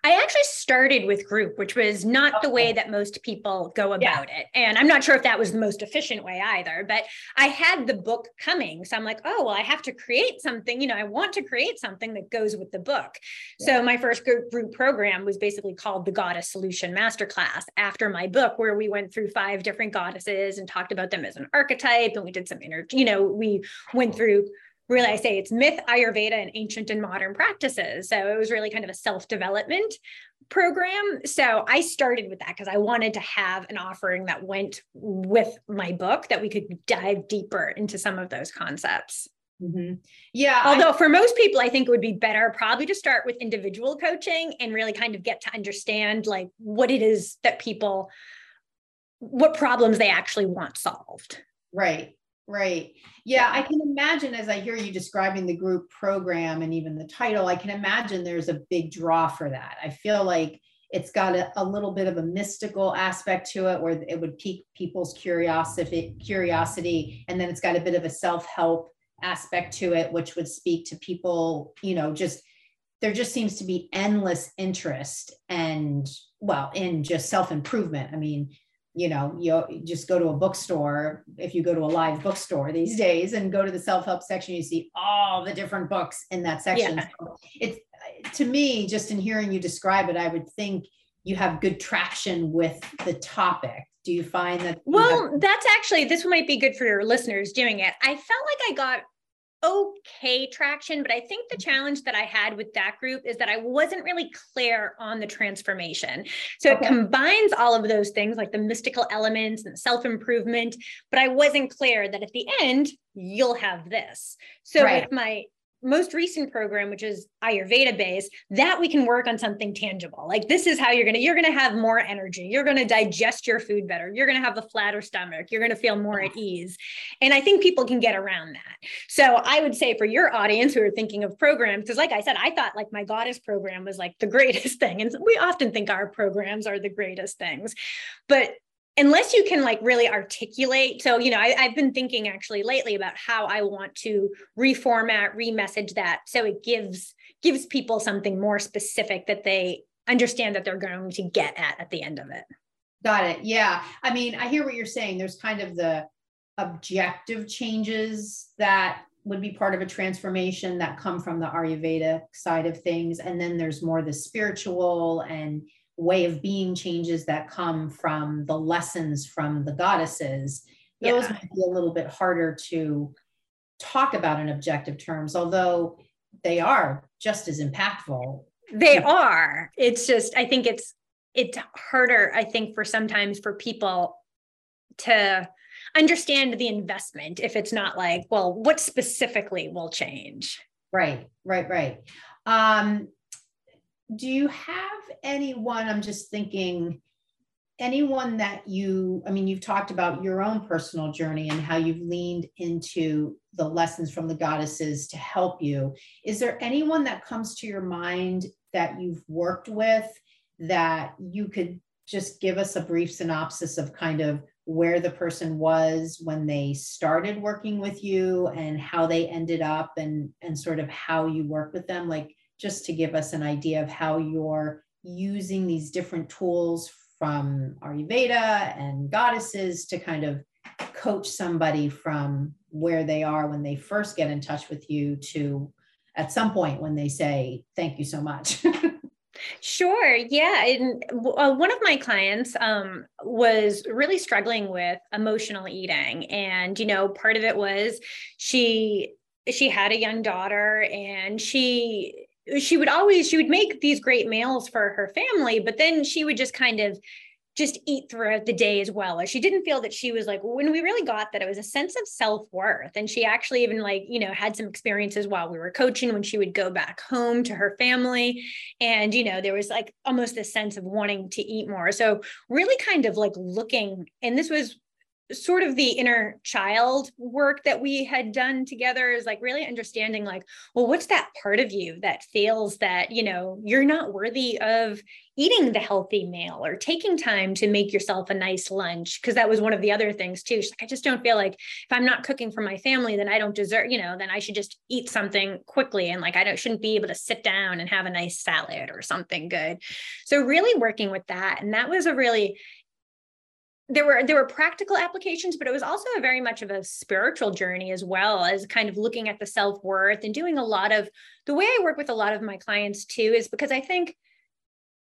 I actually started with group, which was not the way that most people go about yeah. it. And I'm not sure if that was the most efficient way either, but I had the book coming. So I'm like, oh, well, I have to create something. You know, I want to create something that goes with the book. Yeah. So my first group, group program was basically called the Goddess Solution Masterclass after my book, where we went through five different goddesses and talked about them as an archetype. And we did some inner, you know, we went through really I say it's myth, Ayurveda, and ancient and modern practices. So it was really kind of a self-development program. So I started with that because I wanted to have an offering that went with my book that we could dive deeper into some of those concepts. Mm-hmm. Yeah. Although I, for most people, I think it would be better probably to start with individual coaching and really kind of get to understand like what it is that people, what problems they actually want solved. Right. Right. Yeah, I can imagine as I hear you describing the group program and even the title, I can imagine there's a big draw for that. I feel like it's got a, a little bit of a mystical aspect to it where it would pique people's curiosity curiosity and then it's got a bit of a self-help aspect to it which would speak to people, you know, just there just seems to be endless interest and well in just self-improvement. I mean, you know you just go to a bookstore if you go to a live bookstore these days and go to the self-help section you see all the different books in that section. Yeah. so it's to me just in hearing you describe it i would think you have good traction with the topic. Do you find that well have- that's actually this might be good for your listeners doing it. I felt like i got okay traction, but I think the challenge that I had with that group is that I wasn't really clear on the transformation. So okay. it combines all of those things like the mystical elements and self improvement, but I wasn't clear that at the end, you'll have this. So right. with my most recent program which is ayurveda based that we can work on something tangible. Like this is how you're going to you're going to have more energy. You're going to digest your food better. You're going to have a flatter stomach. You're going to feel more at ease. And i think people can get around that. So i would say for your audience who are thinking of programs because like i said i thought like my goddess program was like the greatest thing. And we often think our programs are the greatest things. But unless you can like really articulate so you know I, have been thinking actually lately about how i want to reformat remessage that so it gives gives people something more specific that they understand that they're going to get at at the end of it. Got it yeah i mean i hear what you're saying there's kind of the objective changes that would be part of a transformation that come from the ayurveda side of things and then there's more the spiritual and way of being changes that come from the lessons from the goddesses, those yeah. might be a little bit harder to talk about in objective terms, although they are just as impactful. They are. It's just, I think it's it's harder, I think, for sometimes for people to understand the investment if it's not like, well, what specifically will change? Right, right, right. Um, do you have anyone i'm just thinking anyone that you i mean you've talked about your own personal journey and how you've leaned into the lessons from the goddesses to help you. Is there anyone that comes to your mind that you've worked with that you could just give us a brief synopsis of kind of where the person was when they started working with you and how they ended up and and sort of how you work with them? Like just to give us an idea of how you're using these different tools from Ayurveda and goddesses to kind of coach somebody from where they are when they first get in touch with you to at some point when they say, Thank you so much? Sure. Yeah. And uh, one of my clients um, was really struggling with emotional eating. And, you know, part of it was she she had a young daughter and she she would always she would make these great meals for her family but then she would just kind of just eat throughout the day as well. Or she didn't feel that she was like, when we really got that it was a sense of self worth. And she actually even like, you know, had some experiences while we were coaching when she would go back home to her family. And, you know, there was like almost this sense of wanting to eat more. So, really kind of like looking, and this was sort of the inner child work that we had done together is like really understanding like well what's that part of you that feels that you know you're not worthy of eating the healthy meal or taking time to make yourself a nice lunch? Because that was one of the other things too. She's like i just don't feel like if i'm not cooking for my family then i don't deserve you know then i should just eat something quickly and like i don't shouldn't be able to sit down and have a nice salad or something good. So really working with that. And that was a really there were there were practical applications but it was also a very much of a spiritual journey as well as kind of looking at the self-worth and doing a lot of the way i work with a lot of my clients too is because i think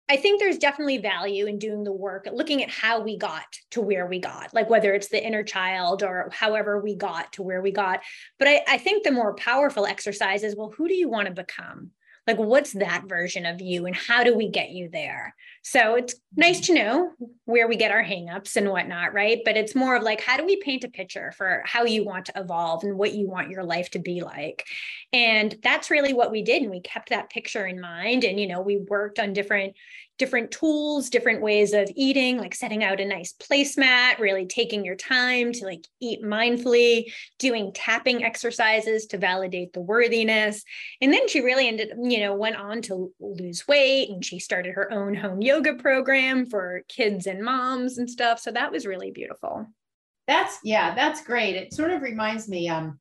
i think there's definitely value in doing the work looking at how we got to where we got like whether it's the inner child or however we got to where we got. But i, I think the more powerful exercise is well who do you want to become like what's that version of you and how do we get you there? So it's nice to know where we get our hangups and whatnot right? But it's more of like how do we paint a picture for how you want to evolve and what you want your life to be like? And that's really what we did and we kept that picture in mind and you know we worked on different different tools, different ways of eating, like setting out a nice placemat, really taking your time to like eat mindfully, doing tapping exercises to validate the worthiness. And then she really ended, you know, went on to lose weight and she started her own home yoga program for kids and moms and stuff. So that was really beautiful. That's yeah, that's great. It sort of reminds me um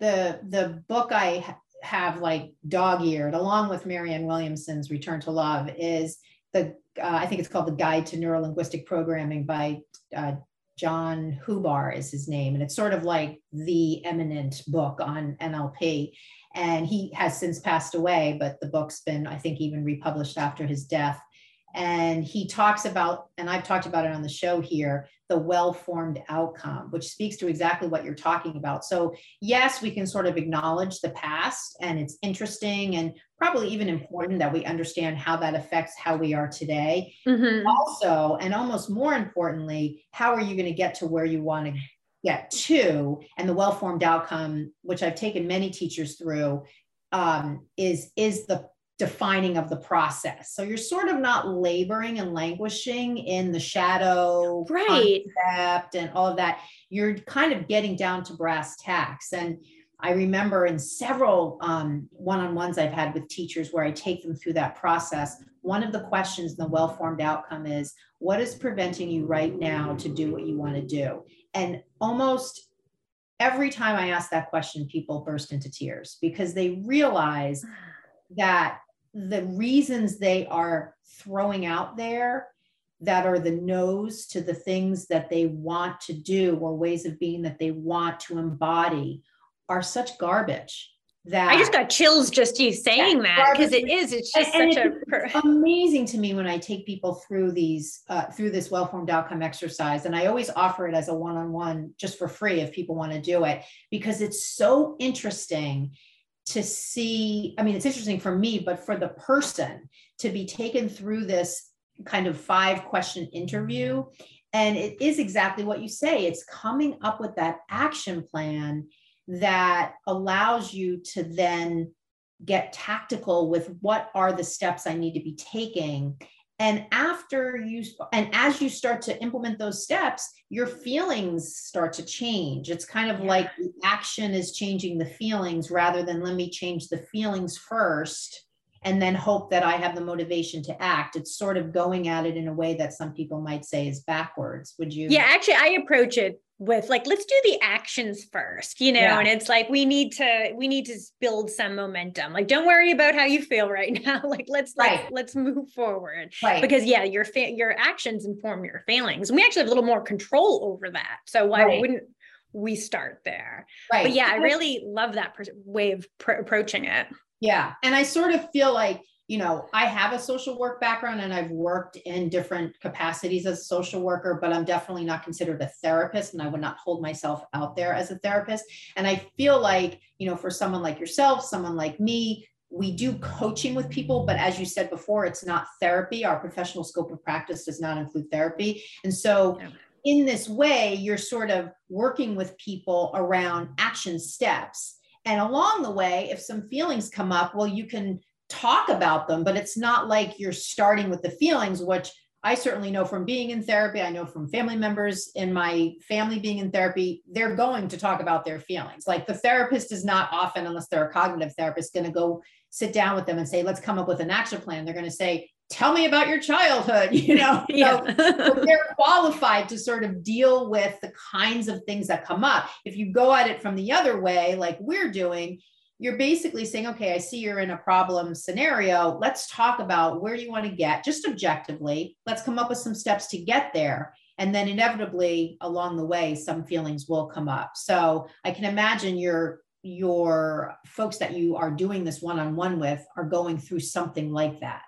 the the book I have like dog-eared along with Marianne Williamson's Return to Love is the uh, I think it's called the Guide to Neurolinguistic Programming by uh, John Hubar is his name, and it's sort of like the eminent book on NLP. And he has since passed away, but the book's been, I think, even republished after his death. And he talks about, and I've talked about it on the show here, the well formed outcome, which speaks to exactly what you're talking about. So, yes, we can sort of acknowledge the past, and it's interesting and probably even important that we understand how that affects how we are today. Mm-hmm. Also, and almost more importantly, how are you going to get to where you want to get to? And the well formed outcome, which I've taken many teachers through, um, is is the defining of the process. So you're sort of not laboring and languishing in the shadow right. concept and all of that. You're kind of getting down to brass tacks. And I remember in several um, one-on-ones I've had with teachers where I take them through that process. One of the questions in the well-formed outcome is, what is preventing you right now to do what you want to do? And almost every time I ask that question, people burst into tears because they realize that the reasons they are throwing out there that are the no's to the things that they want to do or ways of being that they want to embody are such garbage that I just got chills just you saying that because it is it's just and, such and a amazing to me when I take people through these uh, through this well-formed outcome exercise and I always offer it as a one-on-one just for free if people want to do it because it's so interesting to see i mean it's interesting for me but for the person to be taken through this kind of five question interview. And it is exactly what you say it's coming up with that action plan that allows you to then get tactical with what are the steps i need to be taking and after you and as you start to implement those steps your feelings start to change. It's kind of yeah. like the action is changing the feelings rather than let me change the feelings first and then hope that i have the motivation to act. It's sort of going at it in a way that some people might say is backwards. Would you? Yeah actually i approach it with like let's do the actions first you know yeah. and it's like we need to we need to build some momentum. Like don't worry about how you feel right now. Like let's right. like let's move forward. Right. Because yeah your fa- your actions inform your feelings and we actually have a little more control over that so why right. wouldn't we start there? Right. but yeah i really love that pr- way of pr- approaching it. Yeah and i sort of feel like you know, I have a social work background and I've worked in different capacities as a social worker, but I'm definitely not considered a therapist and I would not hold myself out there as a therapist. And I feel like, you know, for someone like yourself, someone like me, we do coaching with people, but as you said before, it's not therapy. Our professional scope of practice does not include therapy. And so, in this way, you're sort of working with people around action steps. And along the way, if some feelings come up, well, you can talk about them, but it's not like you're starting with the feelings, which I certainly know from being in therapy. I know from family members in my family being in therapy, they're going to talk about their feelings. Like the therapist is not often, unless they're a cognitive therapist, going to go sit down with them and say, let's come up with an action plan. They're going to say, tell me about your childhood you know yeah. so they're qualified to sort of deal with the kinds of things that come up if you go at it from the other way like we're doing you're basically saying, okay, I see you're in a problem scenario. Let's talk about where you want to get just objectively. Let's come up with some steps to get there. And then inevitably along the way, some feelings will come up. So I can imagine your your folks that you are doing this one-on-one with are going through something like that.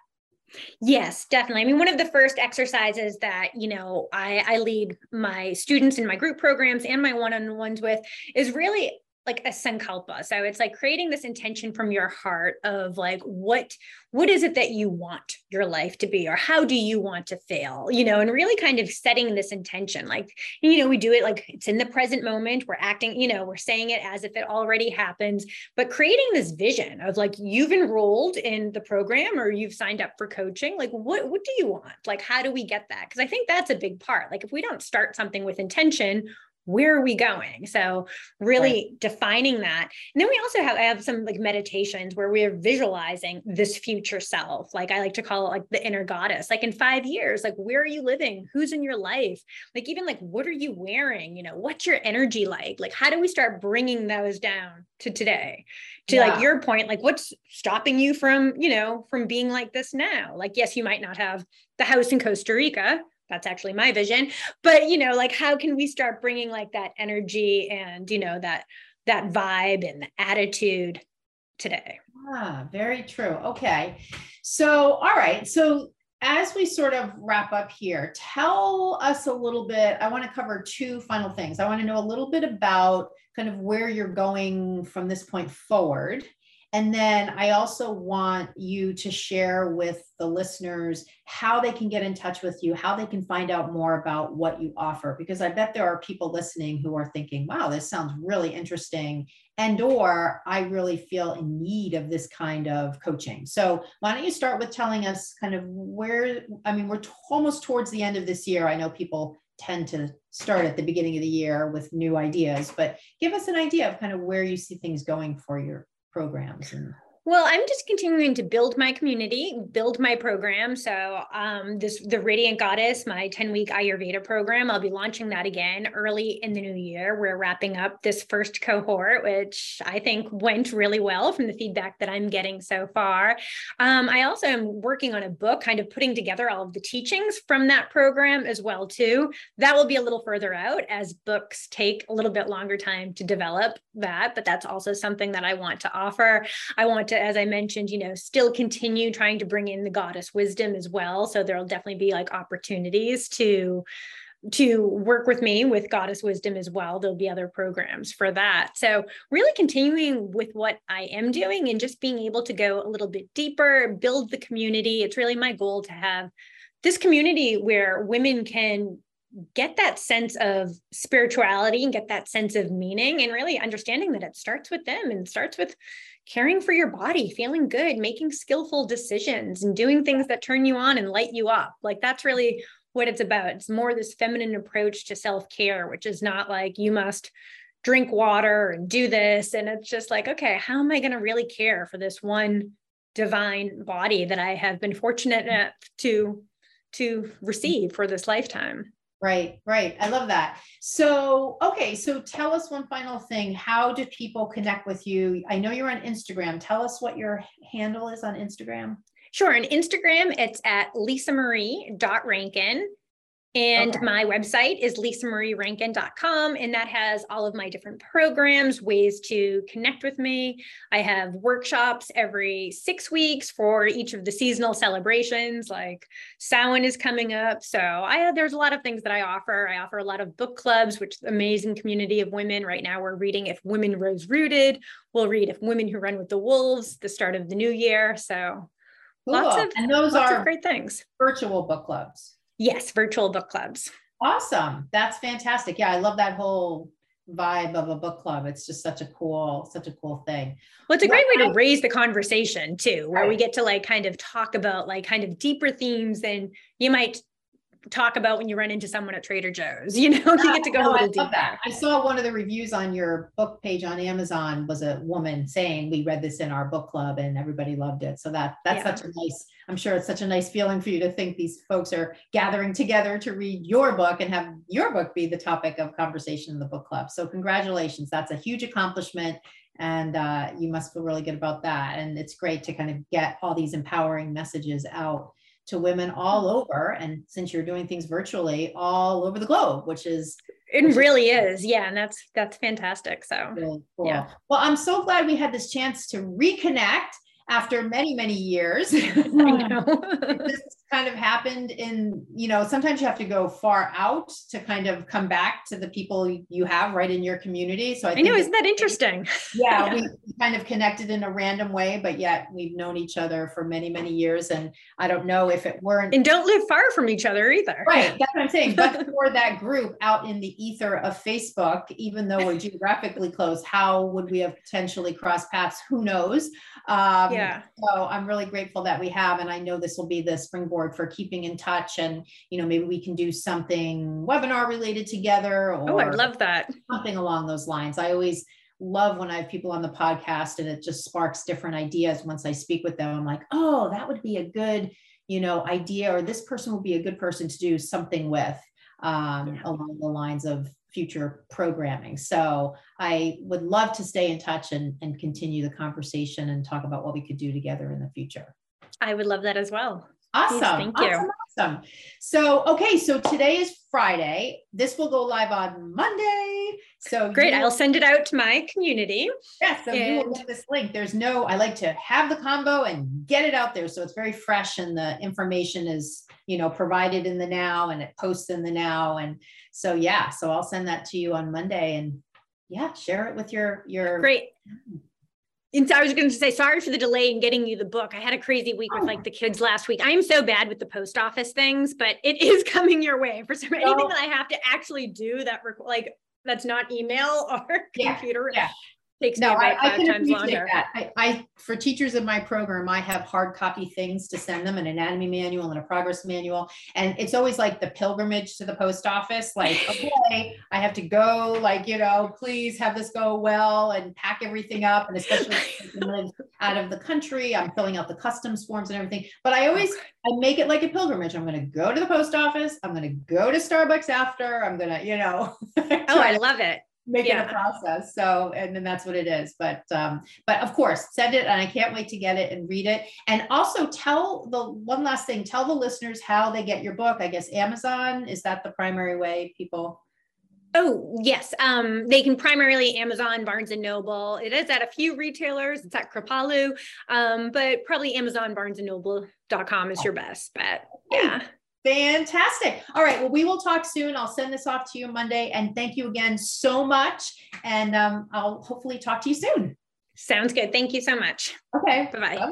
Yes, definitely. I mean, one of the first exercises that, you know, I, I lead my students in my group programs and my one-on-ones with is really like a sankalpa. So it's like creating this intention from your heart of like what what is it that you want your life to be or how do you want to fail? You know, and really kind of setting this intention. Like, you know, we do it like it's in the present moment. We're acting, you know, we're saying it as if it already happens, but creating this vision of like you've enrolled in the program or you've signed up for coaching. Like what what do you want? Like how do we get that? Because I think that's a big part. Like if we don't start something with intention, where are we going? So really right. defining that. And then we also have i have some like meditations where we're visualizing this future self. Like i like to call it like the inner goddess. Like in five years like where are you living? Who's in your life? Like even like what are you wearing? You know what's your energy like? Like how do we start bringing those down to today? To yeah. like your point like what's stopping you from you know from being like this now? Like yes you might not have the house in costa rica that's actually my vision but you know like how can we start bringing like that energy and you know that that vibe and the attitude today? Ah very true. Okay. So all right. So as we sort of wrap up here tell us a little bit i want to cover two final things. I want to know a little bit about kind of where you're going from this point forward and then I also want you to share with the listeners how they can get in touch with you, how they can find out more about what you offer, because I bet there are people listening who are thinking, wow, this sounds really interesting. And or I really feel in need of this kind of coaching. So why don't you start with telling us kind of where, I mean, we're t- almost towards the end of this year. I know people tend to start at the beginning of the year with new ideas, but give us an idea of kind of where you see things going for your programs and well, I'm just continuing to build my community, build my program. So, um, this the Radiant Goddess, my 10 week Ayurveda program. I'll be launching that again early in the new year. We're wrapping up this first cohort, which I think went really well from the feedback that I'm getting so far. Um, I also am working on a book, kind of putting together all of the teachings from that program as well too. That will be a little further out as books take a little bit longer time to develop that, but that's also something that I want to offer. I want to as I mentioned, you know, still continue trying to bring in the goddess wisdom as well. So there'll definitely be like opportunities to to work with me with goddess wisdom as well. There'll be other programs for that. So really continuing with what i am doing and just being able to go a little bit deeper build the community. It's really my goal to have this community where women can get that sense of spirituality and get that sense of meaning and really understanding that it starts with them and starts with caring for your body, feeling good, making skillful decisions, and doing things that turn you on and light you up. Like that's really what it's about. It's more this feminine approach to self care, which is not like you must drink water and do this. And it's just like, okay, how am I going to really care for this one divine body that I have been fortunate enough to to receive for this lifetime? Right, right. I love that. So, okay, so tell us one final thing. How do people connect with you? I know you're on Instagram. Tell us what your handle is on Instagram. Sure. On Instagram, it's at Lisa Marie Rankin. And okay. my website is lisamarierankin.com, and that has all of my different programs, ways to connect with me. I have workshops every six weeks for each of the seasonal celebrations, like Samhain is coming up. So I there's a lot of things that I offer. I offer a lot of book clubs, which amazing community of women. Right now, we're reading If Women Rose Rooted. We'll read If Women Who Run with the Wolves, the start of the new year. So cool. lots of and those are great things. Virtual book clubs. Yes, virtual book clubs. Awesome. That's fantastic. Yeah, I love that whole vibe of a book club. It's just such a cool, such a cool thing. Well, it's a great way to raise the conversation too, where right. we get to like kind of talk about like kind of deeper themes than you might talk about when you run into someone at Trader Joe's. You know, you get to go no, I. That. I saw one of the reviews on your book page on Amazon was a woman saying we read this in our book club and everybody loved it. So that that's yeah. such a nice. I'm sure it's such a nice feeling for you to think these folks are gathering together to read your book and have your book be the topic of conversation in the book club. So congratulations, that's a huge accomplishment and uh, you must feel really good about that. And it's great to kind of get all these empowering messages out to women all mm-hmm. over and since you're doing things virtually all over the globe which is it which really is, is yeah and that's that's fantastic so really cool. yeah well i'm so glad we had this chance to reconnect after many many years I know. kind of happened in you know sometimes you have to go far out to kind of come back to the people you have right in your community. So i, I know isn't that interesting? Yeah, yeah, we kind of connected in a random way but yet we've known each other for many many years and i don't know if it weren't and don't live far from each other either. Right that's what i'm saying. But for that group out in the ether of facebook even though we're geographically close how would we have potentially crossed paths? Who knows? Um, yeah. so i'm really grateful that we have and i know this will be the springboard board for keeping in touch and you know maybe we can do something webinar related together or oh i love that something along those lines i always love when i have people on the podcast and it just sparks different ideas once i speak with them i'm like oh that would be a good you know idea or this person would be a good person to do something with um, yeah. along the lines of future programming. So I would love to stay in touch and, and continue the conversation and talk about what we could do together in the future. I would love that as well. Awesome. Thank you. Awesome. So, okay, so today is Friday. This will go live on Monday. So great. I'll send it out to my community. Yeah. So and... you will get this link. There's no, I like to have the combo and get it out there. So it's very fresh and the information is, you know, provided in the now and it posts in the now. And so, yeah, so I'll send that to you on Monday and yeah, share it with your, your great. And so I was going to say, sorry for the delay in getting you the book. I had a crazy week with like the kids last week. I am so bad with the post office things, but it is coming your way for some anything that I have to actually do that like that's not email or yeah, computer. Yeah takes no, me about I, five I times longer. That. I, I, for teachers in my program, I have hard copy things to send them, an anatomy manual and a progress manual. And it's always like the pilgrimage to the post office. Like, okay, I have to go, like, you know, please have this go well and pack everything up. And especially if you live out of the country, I'm filling out the customs forms and everything. But I oh, always I make it like a pilgrimage. I'm gonna go to the post office, I'm gonna go to Starbucks after, I'm gonna, you know. oh, I love it make yeah. it a process. So, and then that's what it is. But, um, but of course, send it, and I can't wait to get it and read it. And also tell the one last thing: tell the listeners how they get your book. I guess Amazon is that the primary way people. Oh yes, um, they can primarily Amazon, Barnes and Noble. It is at a few retailers. It's at Kripalu, um, but probably Amazon, Barnes and Noble.com is your best bet. Yeah. Fantastic. All right. Well, we will talk soon. I'll send this off to you Monday. And thank you again so much. And um, I'll hopefully talk to you soon. Sounds good. Thank you so much. Okay. Bye bye.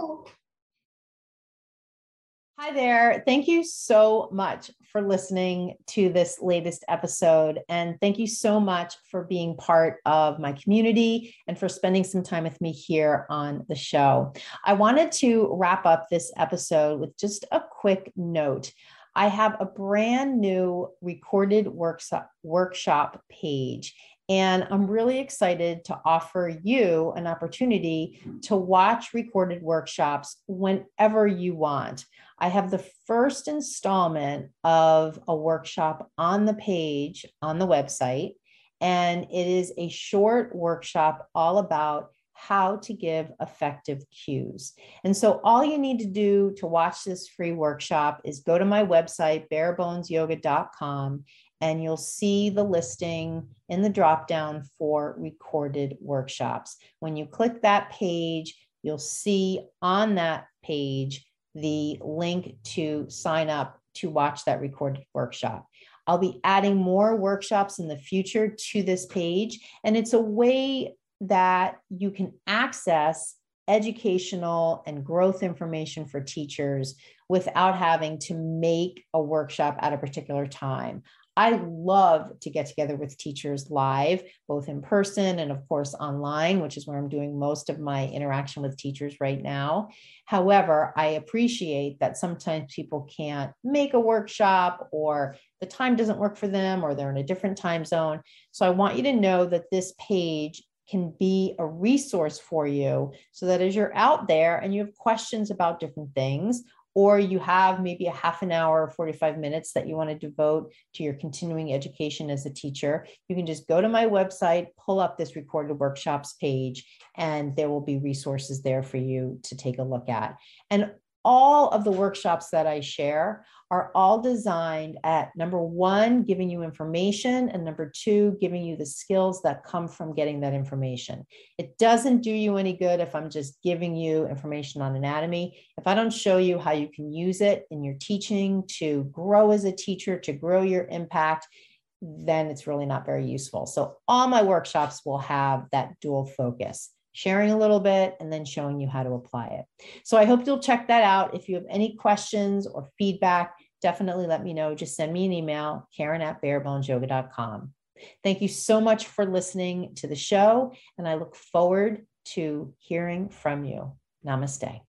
Hi there. Thank you so much for listening to this latest episode. And thank you so much for being part of my community and for spending some time with me here on the show. I wanted to wrap up this episode with just a quick note. I have a brand new recorded workshop, workshop page. And I'm really excited to offer you an opportunity to watch recorded workshops whenever you want. I have the first installment of a workshop on the page on the website, and it is a short workshop all about how to give effective cues. And so, all you need to do to watch this free workshop is go to my website, barebonesyoga.com, and you'll see the listing in the drop down for recorded workshops. When you click that page, you'll see on that page the link to sign up to watch that recorded workshop. I'll be adding more workshops in the future to this page, and it's a way that you can access educational and growth information for teachers without having to make a workshop at a particular time. I love to get together with teachers live, both in person and, of course, online, which is where I'm doing most of my interaction with teachers right now. However, I appreciate that sometimes people can't make a workshop or the time doesn't work for them or they're in a different time zone. So I want you to know that this page can be a resource for you so that as you're out there and you have questions about different things or you have maybe a half an hour or 45 minutes that you want to devote to your continuing education as a teacher, you can just go to my website, pull up this recorded workshops page, and there will be resources there for you to take a look at. And all of the workshops that I share are all designed at number one, giving you information, and number two, giving you the skills that come from getting that information. It doesn't do you any good if I'm just giving you information on anatomy. If I don't show you how you can use it in your teaching to grow as a teacher, to grow your impact, then it's really not very useful. So, all my workshops will have that dual focus sharing a little bit, and then showing you how to apply it. So I hope you'll check that out. If you have any questions or feedback, definitely let me know. Just send me an email, Karen at barebonesyoga.com. Thank you so much for listening to the show, and I look forward to hearing from you. Namaste.